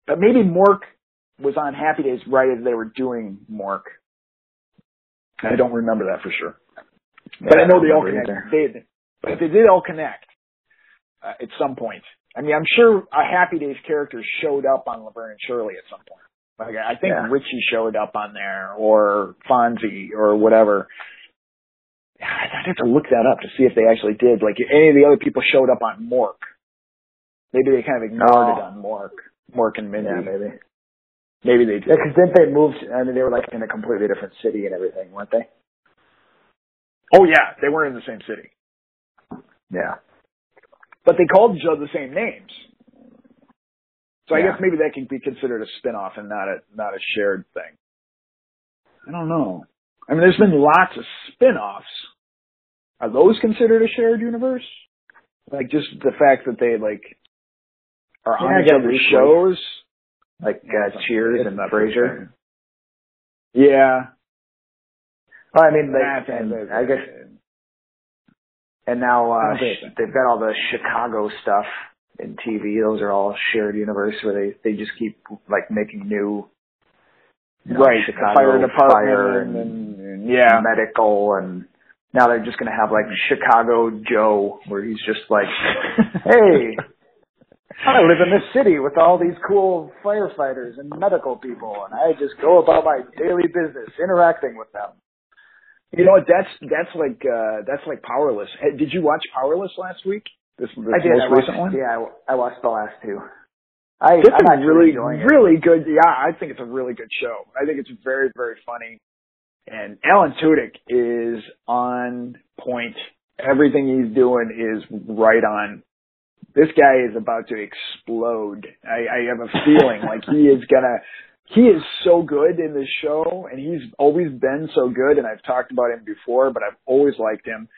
A: but maybe Mork was on Happy Days right as they were doing Mork. I don't remember that for sure.
B: Yeah,
A: but I know they all connected. But they did all connect uh, at some point. I mean, I'm sure a Happy Days character showed up on Laverne and Shirley at some point. Like I think yeah. Richie showed up on there, or Fonzie, or whatever. I'd have to look that up to see if they actually did. Like any of the other people showed up on Mork. Maybe they kind of ignored oh. it on Mork, Mork and Mindy.
B: Yeah, maybe.
A: Maybe they did.
B: Yeah, because didn't they move? I mean, they were like in a completely different city and everything, weren't they?
A: Oh yeah, they weren't in the same city.
B: Yeah.
A: But they called each other the same names. So I guess maybe that can be considered a spin-off and not a not a shared thing. I don't know. I mean, there's been lots of spin-offs. Are those considered a shared universe? Like just the fact that they like are
B: yeah,
A: on each other's shows,
B: like uh, Cheers and Frasier.
A: Yeah.
B: Well, I mean, they, and I guess and now uh, they've got all the Chicago stuff in TV. Those are all shared universe where they they just keep like making new. You know,
A: right,
B: Chicago
A: fire department
B: fire and,
A: and, and yeah,
B: medical, and now they're just going to have like Chicago Joe, where he's just like, "Hey, I live in this city with all these cool firefighters and medical people, and I just go about my daily business interacting with them."
A: You know what? That's that's like uh that's like Powerless. Hey, did you watch Powerless last week? This, this
B: I did.
A: most
B: I watched,
A: recent one.
B: Yeah, I, I watched the last two. I,
A: it's
B: I'm
A: a really really good. Yeah, I think it's a really good show. I think it's very very funny, and Alan Tudyk is on point. Everything he's doing is right on. This guy is about to explode. I, I have a feeling like he is gonna he is so good in this show and he's always been so good and I've talked about him before, but I've always liked him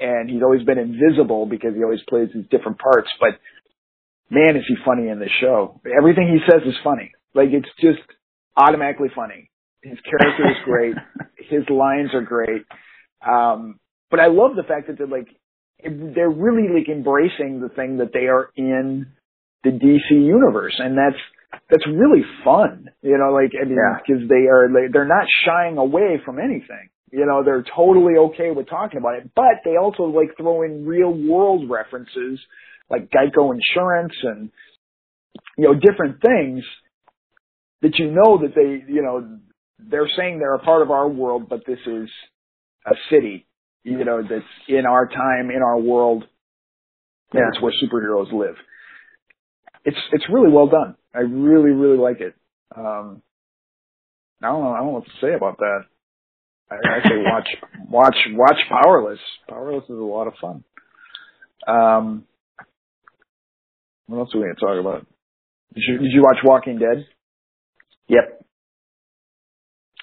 A: and he's always been invisible because he always plays these different parts, but man, is he funny in this show. Everything he says is funny. Like it's just automatically funny. His character is great. His lines are great. Um, but I love the fact that they're like, they're really like embracing the thing that they are in the DC universe. And that's, that's really fun. You know, like I mean, because
B: yeah.
A: they are they, they're not shying away from anything. You know, they're totally okay with talking about it, but they also like throw in real world references like Geico Insurance and you know different things that you know that they you know they're saying they're a part of our world, but this is a city you know, that's in our time, in our world.
B: Yeah.
A: That's where superheroes live. It's it's really well done. I really really like it. Um, I don't know. I don't know what to say about that. I, I say watch watch watch Powerless. Powerless is a lot of fun. Um, what else are we going to talk about? Did you, did you watch Walking Dead?
B: Yep.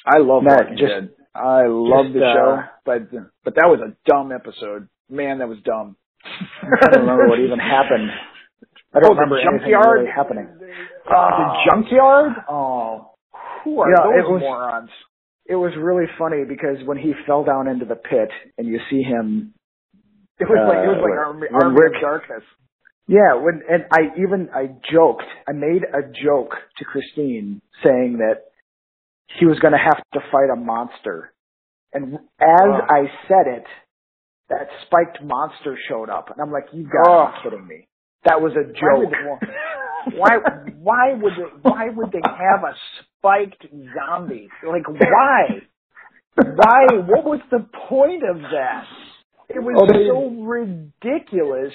A: I love
B: Matt,
A: Walking
B: just-
A: Dead. I love
B: just,
A: the
B: uh,
A: show, but but that was a dumb episode. Man, that was dumb.
B: I don't remember what even happened. I
A: Oh,
B: don't
A: the
B: remember anything
A: junkyard?
B: really happening.
A: the junkyard?
B: Oh,
A: Who are
B: You know,
A: those
B: it was-
A: morons?
B: it was really funny because when he fell down into the pit and you see him,
A: It was like it was
B: Uh,
A: like Army, Army of Darkness.
B: yeah, when and I even I joked, I made a joke to Christine saying that he was going to have to fight a monster, and as
A: Ugh.
B: I said it, that spiked monster showed up, and I'm like, you got to
A: Ugh.
B: be kidding me. That was a
A: Why would
B: joke.
A: Why why would they why would they have a spiked zombie? Like why? Why? What was the point of that? It was
B: Oh,
A: so ridiculous.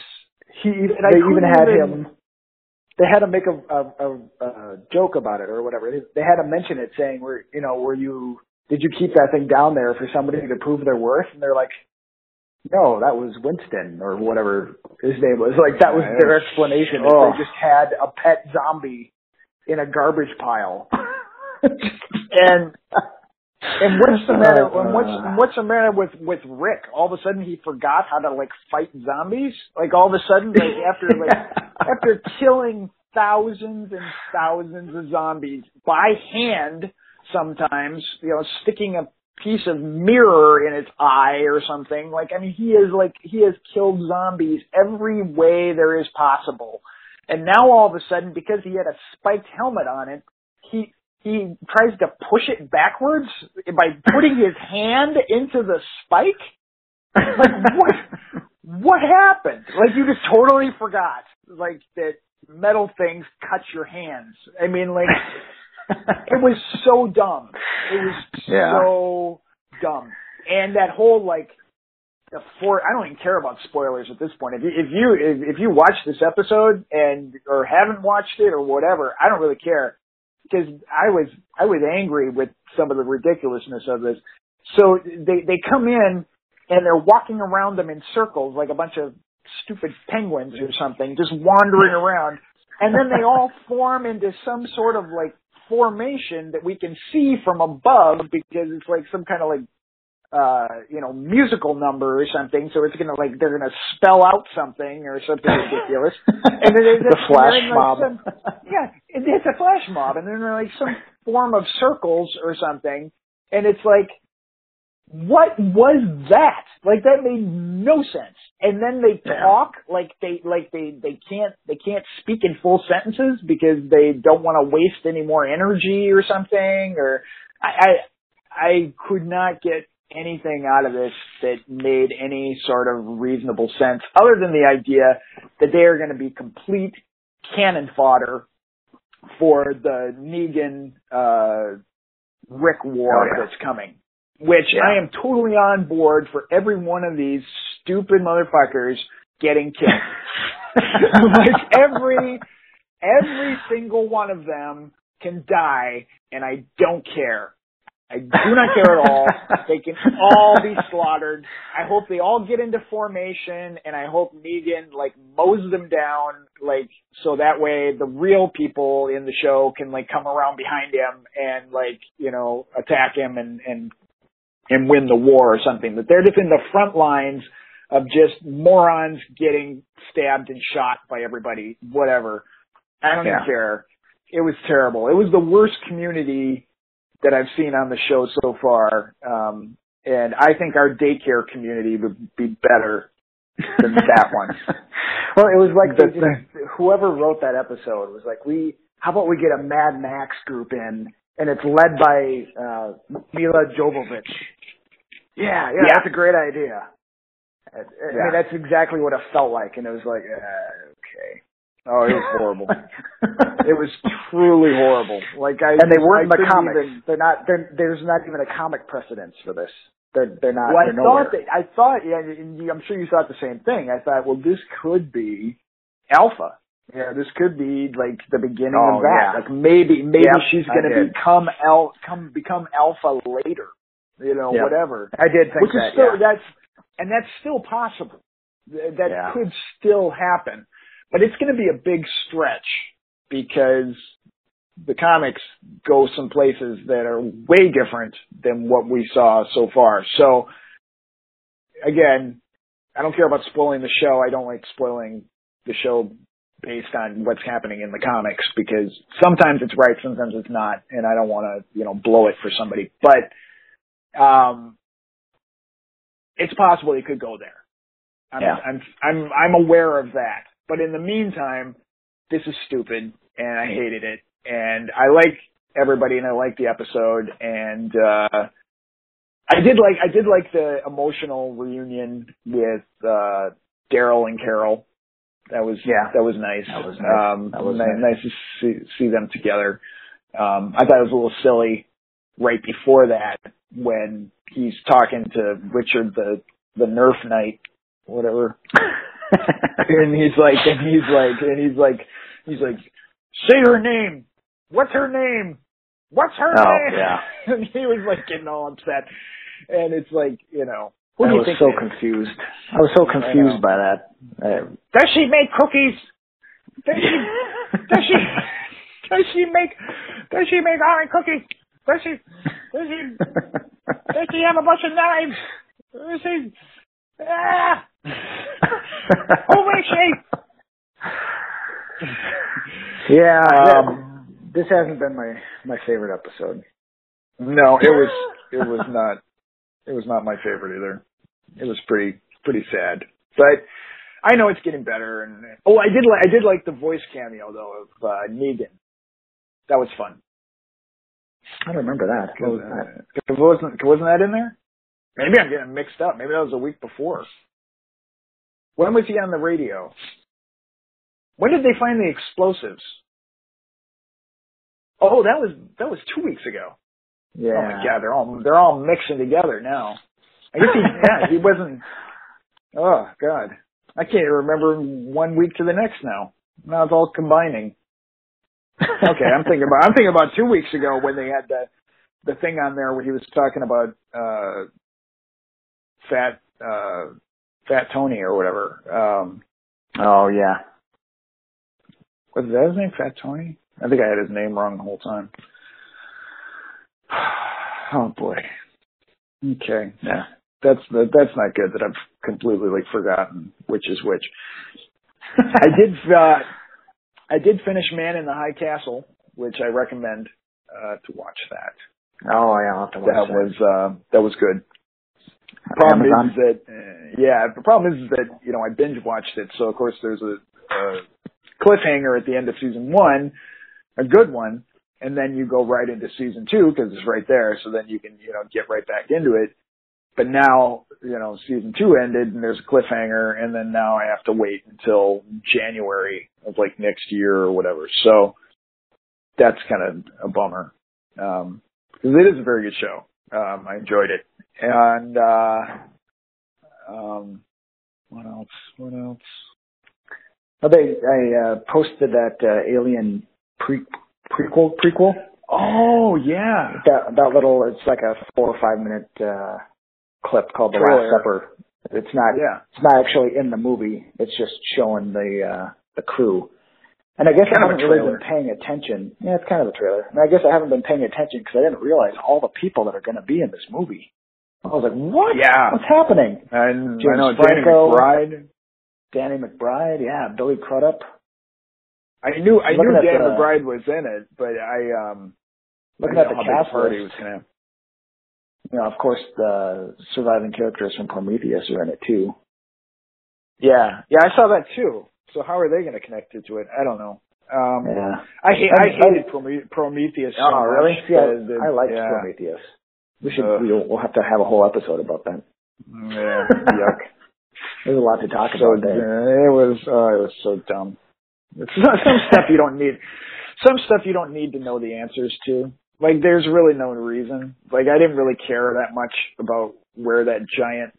B: he even,
A: I
B: they even had
A: even-
B: him they had to make a, a, a, a joke about it or whatever. They, had to mention it saying were you know were you did you keep that thing down there for somebody to prove their worth? And they're like no that was winston or whatever his name was. Like that was their explanation.
A: Oh.
B: they just had a pet zombie in a garbage pile.
A: And and what's the matter?
B: Uh,
A: and what's what's the matter with with Rick? All of a sudden he forgot how to like fight zombies. Like all of a sudden, like after like after killing thousands and thousands of zombies by hand, sometimes you know sticking a piece of mirror in its eye or something. Like I mean, he is like he has killed zombies every way there is possible. And now all of a sudden, because he had a spiked helmet on it, he tries to push it backwards by putting his hand into the spike. Like what? What happened? Like you just totally forgot, like that metal things cut your hands. I mean, like it was so dumb. It was
B: Yeah.
A: so dumb, and that whole like the four. I don't even care about spoilers at this point. If you if you if, if you watch this episode and or haven't watched it or whatever, I don't really care because I was I was angry with some of the ridiculousness of this. So they they come in and they're walking around them in circles like a bunch of stupid penguins or something, just wandering around, and then they all form into some sort of like formation that we can see from above because it's like some kind of like uh you know musical number or something so it's gonna like they're gonna spell out something or something ridiculous and then they,
B: the flash
A: in, like,
B: mob
A: some- yeah, it, it's a flash mob, and then they're like some form of circles or something, and it's like, what was that? Like that made no sense. And then they
B: Yeah.
A: talk like they like they they can't they can't speak in full sentences because they don't want to waste any more energy or something. Or I I, I could not get anything out of this that made any sort of reasonable sense other than the idea that they are going to be complete cannon fodder for the Negan uh, Rick war
B: Oh, yeah.
A: that's coming. Which
B: Yeah.
A: I am totally on board for every one of these stupid motherfuckers getting killed. like every every single one of them can die and I don't care. I do not care at all. They can all be slaughtered. I hope they all get into formation and I hope Negan like mows them down like so that way the real people in the show can like come around behind him and like, you know, attack him and and and win the war or something. But they're just in the front lines of just morons getting stabbed and shot by everybody, whatever. I don't
B: Yeah.
A: even care. It was terrible. It was the worst community that I've seen on the show so far. Um, and I think our daycare community would be better than that one.
B: well, it was like
A: The-
B: the, whoever wrote that episode was like, we, how about we get a Mad Max group in, and it's led by uh, Milla Jovovich. Yeah, yeah,
A: Yeah.
B: that's a great idea. I, I
A: Yeah.
B: mean, that's exactly what it felt like, and it was like, uh, okay.
A: Oh, it was horrible. it was truly horrible. Like I
B: and they weren't
A: I
B: in the comics.
A: even-
B: They're not. They're, there's not even a comic precedence for this. They're they're not.
A: Well, I
B: nowhere.
A: thought that I thought yeah, and you- I'm sure you thought the same thing. I thought, well, this could be Alpha. Yeah, this could be like the beginning
B: Oh,
A: of that.
B: yeah.
A: Like maybe maybe
B: Yep,
A: she's going to become Al come become Alpha later. You know,
B: Yep.
A: whatever.
B: I did think
A: Which
B: that.
A: is still
B: yeah.
A: that's and that's still possible. Th- That
B: Yeah.
A: could still happen, but it's going to be a big stretch because the comics go some places that are way different than what we saw so far. So again, I don't care about spoiling the show. I don't like spoiling the show based on what's happening in the comics because sometimes it's right, sometimes it's not, and I don't want to, you know, blow it for somebody. But um it's possible it could go there. I'm,
B: Yeah.
A: I'm I'm I'm aware of that. But in the meantime, this is stupid and I hated it. And I like everybody and I like the episode and uh I did like I did like the emotional reunion with uh Daryl and Carol. That was
B: Yeah.
A: that was nice.
B: That was nice.
A: Um
B: That was nice.
A: nice to see see them together. Um I thought it was a little silly right before that when he's talking to Richard the the Nerf Knight, whatever. and he's like and he's like and he's like he's like say her name. What's her name? What's her
B: Oh,
A: name?
B: yeah.
A: and he was like getting all upset. And it's like, you know, who
B: I
A: you
B: was
A: think
B: so confused. I was so confused by that. Uh,
A: Does she make cookies? Does she does she does she make does she make almond cookies? Does she does she does she have a bunch of knives? Does she ah who is she?
B: yeah.
A: Um,
B: that- this hasn't been my my favorite episode.
A: No, it was it was not it was not my favorite either. It was pretty pretty sad. But I know it's getting better and oh I did like I did like the voice cameo though of uh Negan. That was fun.
B: I don't remember that. What was that?
A: Wasn't wasn't that in there? Maybe I'm getting mixed up. Maybe that was a week before. When was he on the radio? When did they find the explosives? Oh, that was that was two weeks ago.
B: Yeah.
A: Oh my god, they're all they're all mixing together now. I guess he yeah, he wasn't Oh god. I can't even remember one week to the next now. Now it's all combining. Okay, I'm thinking about I'm thinking about two weeks ago when they had the the thing on there where he was talking about uh fat uh fat Tony or whatever. Um
B: Oh yeah.
A: was that his name, Fat Tony? I think I had his name wrong the whole time. Oh boy. Okay. Yeah. That's that, that's not good that I've completely like forgotten which is which. I did uh I did finish Man in the High Castle, which I recommend uh to watch that.
B: Oh yeah. I'll have to watch
A: That
B: that.
A: was uh that was good. Problem
B: Amazon?
A: is that uh, yeah, the problem is that you know I binge watched it, so of course there's a, a cliffhanger at the end of season one, a good one, and then you go right into season two because it's right there, so then you can you know get right back into it. But now you know season two ended and there's a cliffhanger, and then now I have to wait until January of like next year or whatever. So that's kind of a bummer um, because it is a very good show. Um, I enjoyed it, and uh, um, what else? What else?
B: Oh, they I uh, posted that uh, Alien pre prequel prequel.
A: Oh yeah,
B: That that little it's like a four or five minute uh, clip called The Last Supper. It's not
A: yeah.
B: it's not actually in the movie. It's just showing the uh, the crew. And I guess
A: Kind
B: I haven't really been paying attention. Yeah, it's kind of a trailer. And I guess I haven't been paying attention because I didn't realize all the people that are going to be in this movie. I was like, what?
A: Yeah.
B: What's happening?
A: And I
B: James
A: know Danny McBride.
B: Danny McBride, yeah, Billy Crudup.
A: I knew I
B: Looking
A: knew Danny
B: the-
A: McBride was in it, but I um
B: Looking
A: I
B: at the
A: know how big
B: cast
A: a party
B: list,
A: was gonna
B: you know, of course, the surviving characters from Prometheus are in it too.
A: Yeah, yeah, I saw that too. So how are they going to connect it to it? I don't know. Um,
B: Yeah.
A: I hate I
B: I-
A: hated Prome- Prometheus. So
B: oh, really? Yeah,
A: that- that-
B: I liked
A: yeah.
B: Prometheus. We should.
A: Ugh.
B: We'll, we'll have to have a whole episode about that.
A: Yeah, yuck.
B: There's a lot to talk
A: so
B: about there.
A: uh, it was oh, it was so dumb. It's some some stuff you don't need. Some stuff you don't need to know the answers to. Like there's really no reason. Like I didn't really care that much about where that giant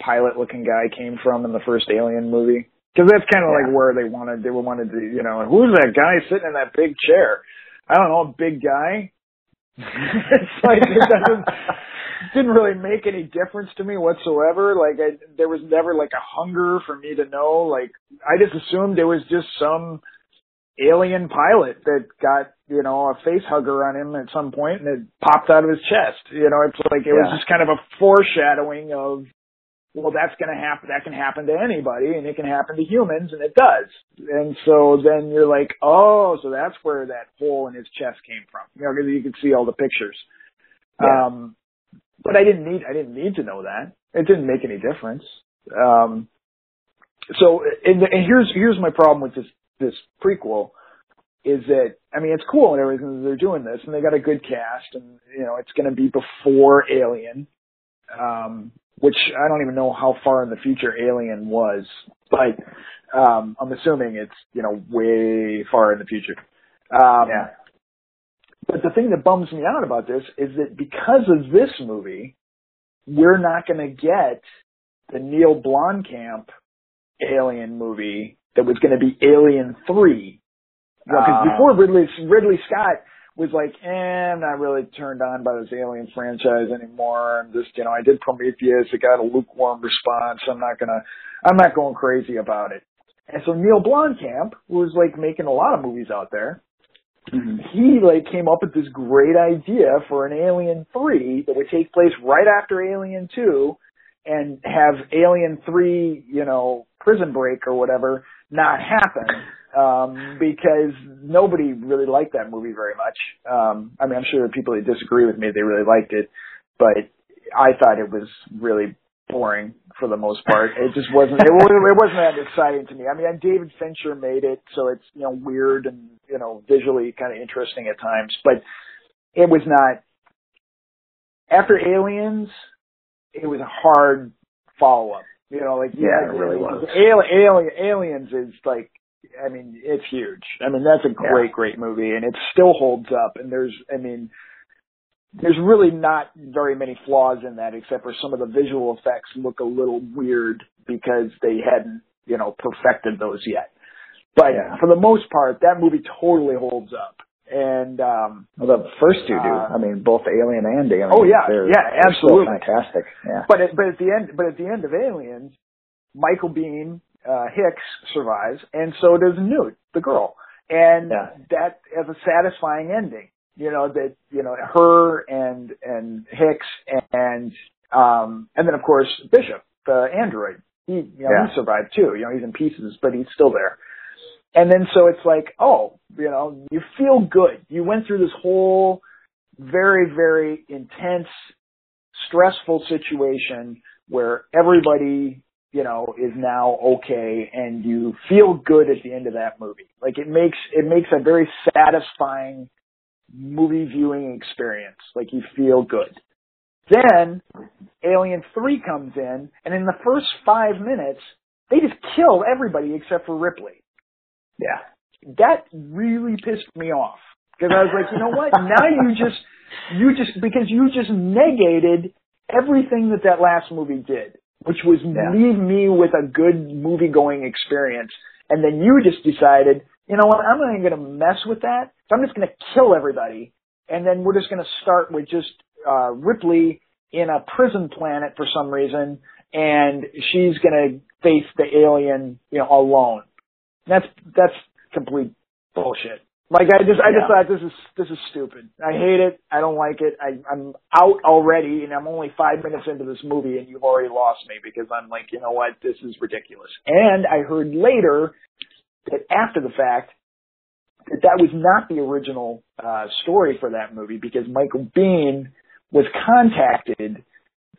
A: pilot looking guy came from in the first Alien movie? Because that's kind of yeah. like where they wanted they wanted to you know who's that guy sitting in that big chair? I don't know, a big guy. it's like it doesn't didn't really make any difference to me whatsoever. Like I, there was never like a hunger for me to know. Like I just assumed it was just some alien pilot that got you know a face hugger on him at some point and it popped out of his chest. You know, it's like it yeah. was just kind of a foreshadowing of well that's going to happen that can happen to anybody and it can happen to humans and it does. And so then you're like oh so that's where that hole in his chest came from. You know because you can see all the pictures. Yeah. um but i didn't need i didn't need to know that. It didn't make any difference. Um so and, and here's here's my problem with this this prequel is that I mean it's cool and everything that they're doing this and they got a good cast and you know it's going to be before Alien, um, which I don't even know how far in the future Alien was, but um, I'm assuming it's you know way far in the future. Um,
B: yeah.
A: But the thing that bums me out about this is that because of this movie, we're not going to get the Neil Blomkamp Alien movie that was going to be Alien Three. Because you know, uh, before Ridley Ridley Scott was like, eh, I'm not really turned on by this Alien franchise anymore. I'm just, you know, I did Prometheus. It got a lukewarm response. I'm not gonna, I'm not going crazy about it. And so Neil Blomkamp, who was like making a lot of movies out there, mm-hmm. he like came up with this great idea for an Alien 3 that would take place right after Alien 2 and have Alien 3, you know, prison break or whatever not happen um, because nobody really liked that movie very much. Um, I mean, I'm sure there are people that disagree with me, they really liked it, but I thought it was really boring for the most part. It just wasn't. It, it wasn't that exciting to me. I mean, David Fincher made it, so it's you know weird and you know visually kind of interesting at times, but it was not. After Aliens, it was a hard follow up. You know, like
B: yeah, it really was.
A: Alien, Aliens is like, I mean, it's huge. I mean, that's a great, yeah. great movie, and it still holds up. And there's, I mean, there's really not very many flaws in that, except for some of the visual effects look a little weird because they hadn't, you know, perfected those yet. But yeah. for the most part, that movie totally holds up. And um
B: well, the first two do. Uh, I mean, both Alien and Alien.
A: Oh yeah, yeah, absolutely,
B: fantastic. Yeah.
A: But at, but at the end, but at the end of Aliens, Michael Biehn uh, Hicks survives, and so does Newt, the girl, and yeah. that has a satisfying ending. You know that you know her and and Hicks and um and then of course Bishop, the android. He you know yeah. he survived too. You know he's in pieces, but he's still there. And then so it's like, oh, you know, you feel good. You went through this whole very, very intense, stressful situation where everybody, you know, is now okay and you feel good at the end of that movie. Like it makes, it makes a very satisfying movie viewing experience. Like you feel good. Then Alien 3 comes in and in the first five minutes, they just kill everybody except for Ripley.
B: Yeah.
A: That really pissed me off because I was like, you know what? now you just, you just, because you just negated everything that that last movie did, which was yeah. leave me with a good movie going experience. And then you just decided, you know what? I'm not even going to mess with that. So I'm just going to kill everybody. And then we're just going to start with just, uh, Ripley in a prison planet for some reason. And she's going to face the alien, you know, alone. That's that's complete bullshit. Like I just I just thought this is this is stupid. I hate it. I don't like it. I I'm out already and I'm only five minutes into this movie and you've already lost me because I'm like, you know what, this is ridiculous. And I heard later that after the fact that that was not the original uh story for that movie because Michael Biehn was contacted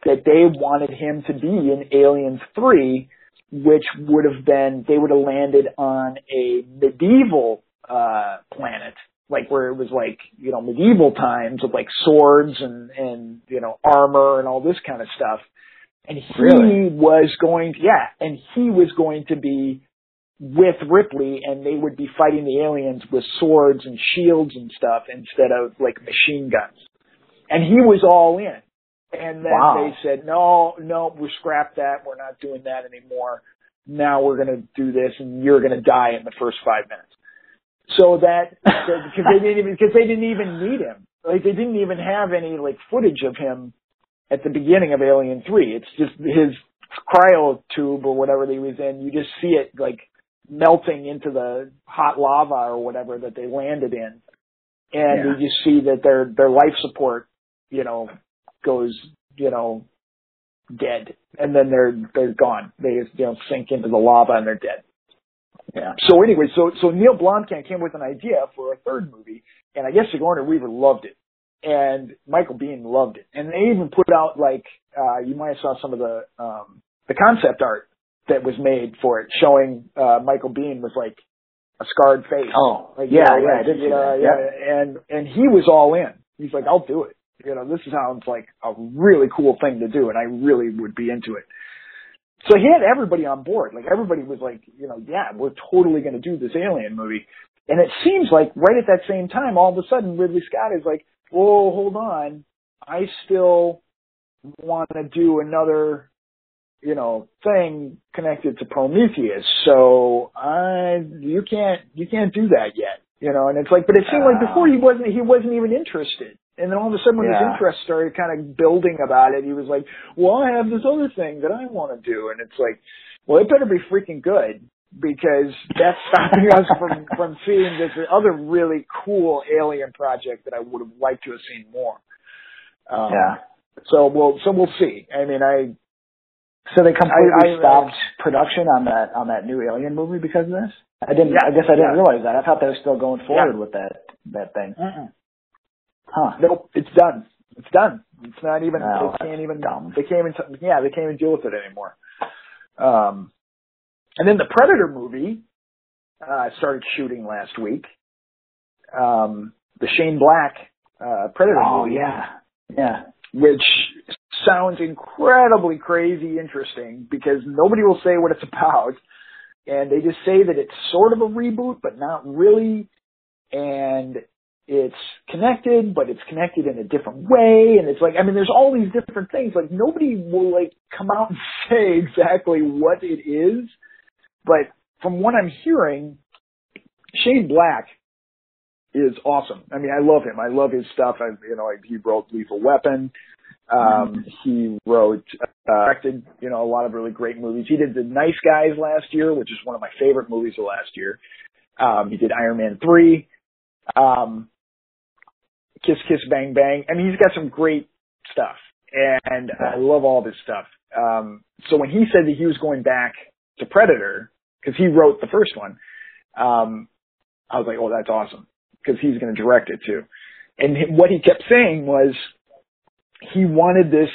A: that they wanted him to be in Aliens 3 which would have been they would have landed on a medieval uh planet like where it was like you know medieval times with like swords and and you know armor and all this kind of stuff and he
B: really?
A: was going to, yeah and he was going to be with Ripley and they would be fighting the aliens with swords and shields and stuff instead of like machine guns and he was all in And then
B: Wow.
A: they said, no, no, we scrapped that. We're not doing that anymore. Now we're going to do this and you're going to die in the first five minutes. So that, because they didn't even, because they didn't even need him. Like they didn't even have any like footage of him at the beginning of Alien 3. It's just his cryo tube or whatever he was in. You just see it like melting into the hot lava or whatever that they landed in. And
B: Yeah.
A: you just see that their, their life support, you know, goes, you know, dead. And then they're, they're gone. They just, you know, sink into the lava and they're dead.
B: Yeah.
A: So anyway, so, so Neil Blomkamp came with an idea for a third movie and I guess Sigourney Weaver loved it. And Michael Biehn loved it. And they even put out like, uh, you might have saw some of the, um, the concept art that was made for it showing, uh, Michael Biehn was like a scarred face.
B: Oh,
A: Like,
B: yeah,
A: you know,
B: yeah,
A: like,
B: did see
A: you know,
B: that.
A: yeah. And, and he was all in. He's like, I'll do it. You know, this sounds like a really cool thing to do and I really would be into it. So he had everybody on board. Like everybody was like, you know, yeah, we're totally going to do this alien movie. And it seems like right at that same time, all of a sudden Ridley Scott is like, whoa, hold on. I still want to do another, you know, thing connected to Prometheus. So I, you can't, you can't do that yet. You know, and it's like, but it seemed like before he wasn't, he wasn't even interested. And then all of a sudden when
B: Yeah.
A: his interest started kind of building about it, he was like, well, I have this other thing that I want to do. And it's like, well, it better be freaking good because that's stopping us from, from seeing this other really cool alien project that I would have liked to have seen more. Um,
B: Yeah.
A: So we'll, so we'll see. I mean, I,
B: So they completely
A: I- I, uh,
B: stopped production on that on that new Alien movie because of this. I didn't.
A: Yeah,
B: I guess I didn't
A: yeah.
B: realize that. I thought they were still going forward with that that thing. Huh.
A: Nope, it's done. It's done. It's not even.
B: Oh,
A: they can't even.
B: dumb.
A: They can't even. Yeah, they can't even deal with it anymore. Um, and then the Predator movie uh, started shooting last week. Um, the Shane Black uh, Predator
B: Oh
A: movie,
B: yeah. Yeah.
A: which sounds incredibly crazy interesting because nobody will say what it's about, and they just say that it's sort of a reboot, but not really, and it's connected, but it's connected in a different way, and it's like I mean, there's all these different things. Like nobody will like come out and say exactly what it is, but from what I'm hearing, Shane Black is awesome. I mean, I love him. I love his stuff. I, you know, he wrote Lethal Weapon. Um, he wrote, uh, directed, you know, a lot of really great movies. He did The Nice Guys last year, which is one of my favorite movies of last year. Um, he did Iron Man 3. Um, Kiss Kiss Bang Bang. I mean, he's got some great stuff and I love all this stuff. Um, so when he said that he was going back to Predator, cause he wrote the first one, um, I was like, oh, that's awesome. Cause he's going to direct it too. And what he kept saying was he wanted this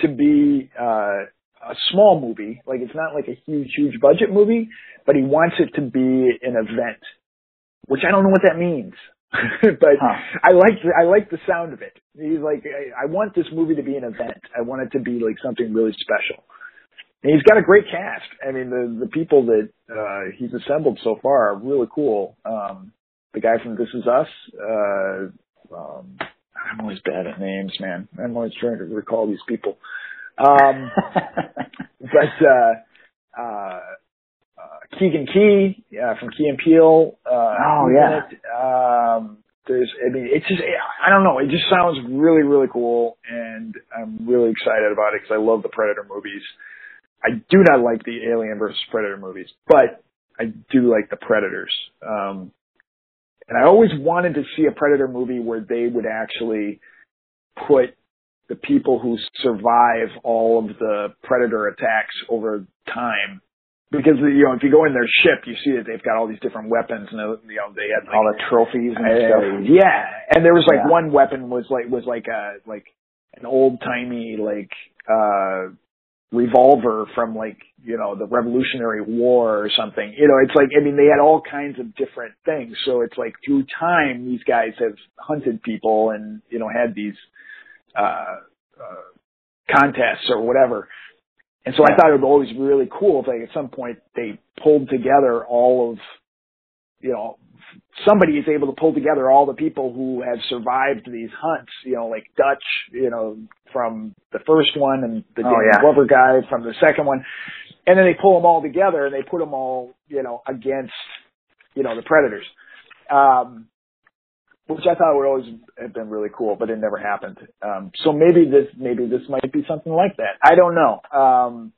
A: to be, uh, a small movie. Like it's not like a huge, huge budget movie, but he wants it to be an event, which I don't know what that means. but
B: Huh.
A: I like I like the sound of it. He's like, I, I want this movie to be an event. I want it to be like something really special. And he's got a great cast. I mean, the the people that uh, he's assembled so far are really cool. Um, the guy from This Is Us. Uh, um, I'm always bad at names, man. I'm always trying to recall these people. Um, but uh, uh, uh, Keegan Key uh, from Key and Peele. Uh,
B: Oh, yeah.
A: it. Um, there's, I mean, it's just, I don't know. It just sounds really, really cool, and I'm really excited about it because I love the Predator movies. I do not like the Alien versus Predator movies, but I do like the Predators. Um, and I always wanted to see a Predator movie where they would actually put the people who survive all of the Predator attacks over time. Because, you know, if you go in their ship, you see that they've got all these different weapons and, you know, they had like,
B: All the trophies and
A: uh,
B: stuff.
A: yeah, and there was like
B: Yeah.
A: one weapon was like was like a like an old timey like uh revolver from like you know the Revolutionary War or something. You know, it's like I mean they had all kinds of different things. So it's like through time these guys have hunted people and you know had these uh, uh contests or whatever. And so I thought it would always be really cool if like at some point they pulled together all of you know, somebody is able to pull together all the people who have survived these hunts, you know, like Dutch, you know, from the first one and the
B: Oh, yeah.
A: Glover guy from the second one. And then they pull them all together and they put them all, you know, against, you know, the predators. Um, which I thought would always have been really cool, but it never happened. Um, so maybe this, maybe this might be something like that. I don't know. Um,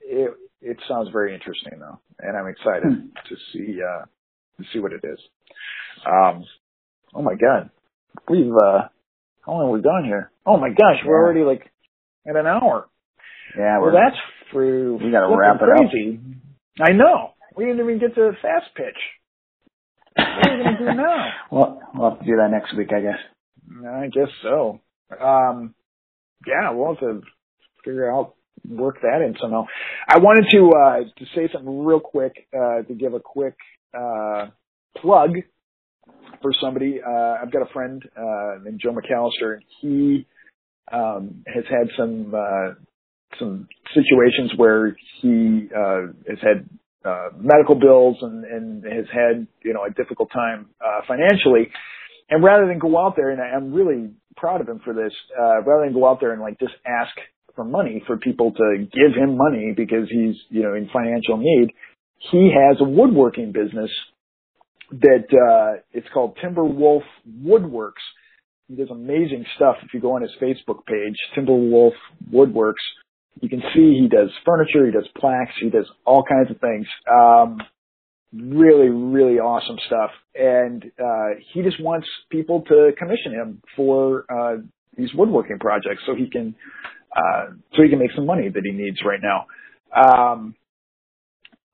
A: it, it sounds very interesting though, and I'm excited
B: Hmm.
A: to see, uh, to see what it is. Um, oh my god, we've uh, how long have we gone here? Oh my gosh, we're already like at an hour.
B: Yeah,
A: Well, that's for
B: We gotta wrap it up.
A: crazy. I know. We didn't even get to the fast pitch. What are we gonna do now?
B: well, we'll have to do that next week, I guess.
A: I guess so. Um, yeah, we'll have to figure out work that in somehow. I wanted to uh, to say something real quick uh, to give a quick uh, plug for somebody. Uh, I've got a friend uh, named Joe McAllister, and he um, has had some uh, some situations where he uh, has had uh, medical bills and, and has had you know a difficult time uh, financially. And rather than go out there, and I- I'm really proud of him for this, uh, rather than go out there and like just ask for money for people to give him money because he's you know in financial need, he has a woodworking business that uh, it's called Timberwolf Woodworks. He does amazing stuff. If you go on his Facebook page, Timberwolf Woodworks, you can see he does furniture, he does plaques, he does all kinds of things. Um, really, really awesome stuff. And uh, he just wants people to commission him for uh, these woodworking projects so he can uh, so he can make some money that he needs right now. Um,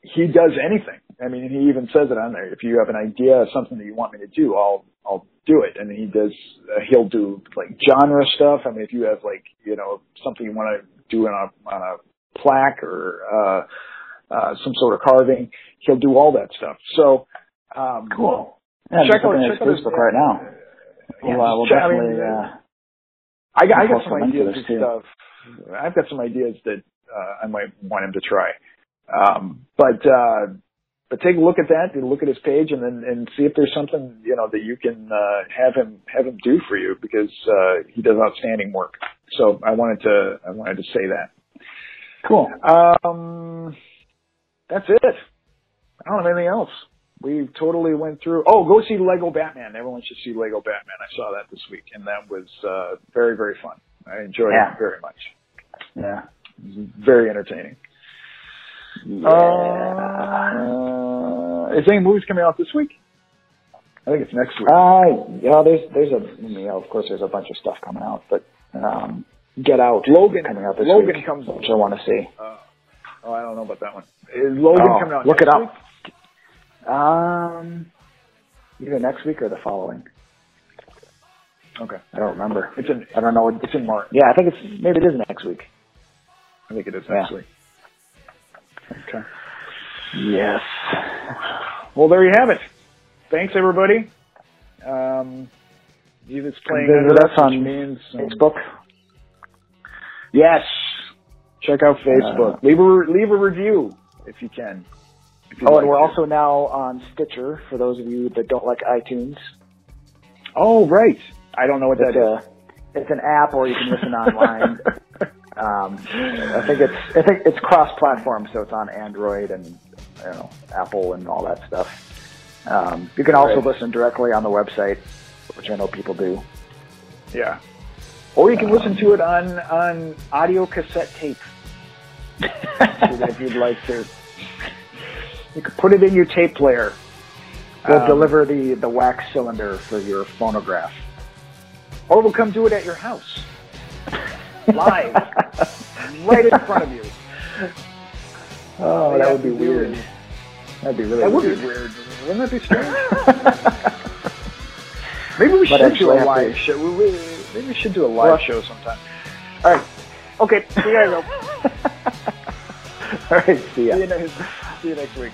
A: he does anything. I mean, he even says it on there. If you have an idea of something that you want me to do, I'll I'll do it. And he does. Uh, he'll do like genre stuff. I mean, if you have like you know something you want to do on a on a plaque or uh, uh, some sort of carving, he'll do all that stuff. So um,
B: Cool. Yeah,
A: check out
B: looking
A: check
B: at
A: out
B: his Facebook right now.
A: Yeah,
B: We'll, uh, we'll
A: check- I mean,
B: definitely.
A: uh,
B: uh,
A: I got, I got some
B: a link to
A: ideas and
B: too.
A: stuff. I've got some ideas that uh, I might want him to try. Um, but uh, but take a look at that, and look at his page, and then and see if there's something you know that you can uh, have him have him do for you because uh, he does outstanding work. So I wanted to I wanted to say that.
B: cool.
A: Um, that's it. I don't have anything else. We totally went through. Oh, go see Lego Batman. Everyone should see Lego Batman. I saw that this week, and that was uh, very very fun. I enjoyed
B: Yeah.
A: it very much.
B: Yeah.
A: Very entertaining.
B: Yeah.
A: Uh, is any movies coming out this week? I think it's next week.
B: Uh, yeah, there's there's a you know, of course there's a bunch of stuff coming out, but um, Get Out
A: Logan
B: coming out this
A: Logan
B: week,
A: comes.
B: which I want to see.
A: Uh, oh, I don't know about that one. Is Logan
B: Oh,
A: coming out?
B: look
A: next
B: it up.
A: week?
B: Um, either next week or the following.
A: Okay,
B: I don't remember.
A: it's in.
B: I don't know.
A: It's in March.
B: yeah, I think it's maybe it is next week.
A: I think it is next
B: Yeah.
A: week. Okay.
B: Yes.
A: Well, there you have it. Thanks, everybody. Um, Eva's playing under
B: us
A: us,
B: on
A: means um,
B: Facebook.
A: Yes. Check out Facebook.
B: Uh,
A: leave a leave a review if you can. If you'd
B: Oh,
A: like
B: and we're
A: to.
B: also now on Stitcher for those of you that don't like iTunes.
A: Oh, right. I don't know what
B: It's
A: that
B: a it's an app, or you can listen online. Um, I think it's I think it's cross-platform, so it's on Android and you know Apple and all that stuff. Um, you can also
A: Right.
B: listen directly on the website, which I know people do.
A: yeah. Or you can listen to it on on audio cassette tape if you'd like to. You could put it in your tape player.
B: We'll
A: Um,
B: deliver the the wax cylinder for your phonograph.
A: Or we'll come do it at your house. Live. right in front of you.
B: Oh,
A: Yeah,
B: that would be
A: we do
B: weird. That'd be really
A: That would
B: weird.
A: be weird. Wouldn't that be strange? maybe we
B: But
A: should do a live
B: to-
A: show. We- we- Maybe we should do a live
B: Well-
A: show sometime. All right. Okay. See you guys.
B: All right, see ya.
A: See you next, see you next week.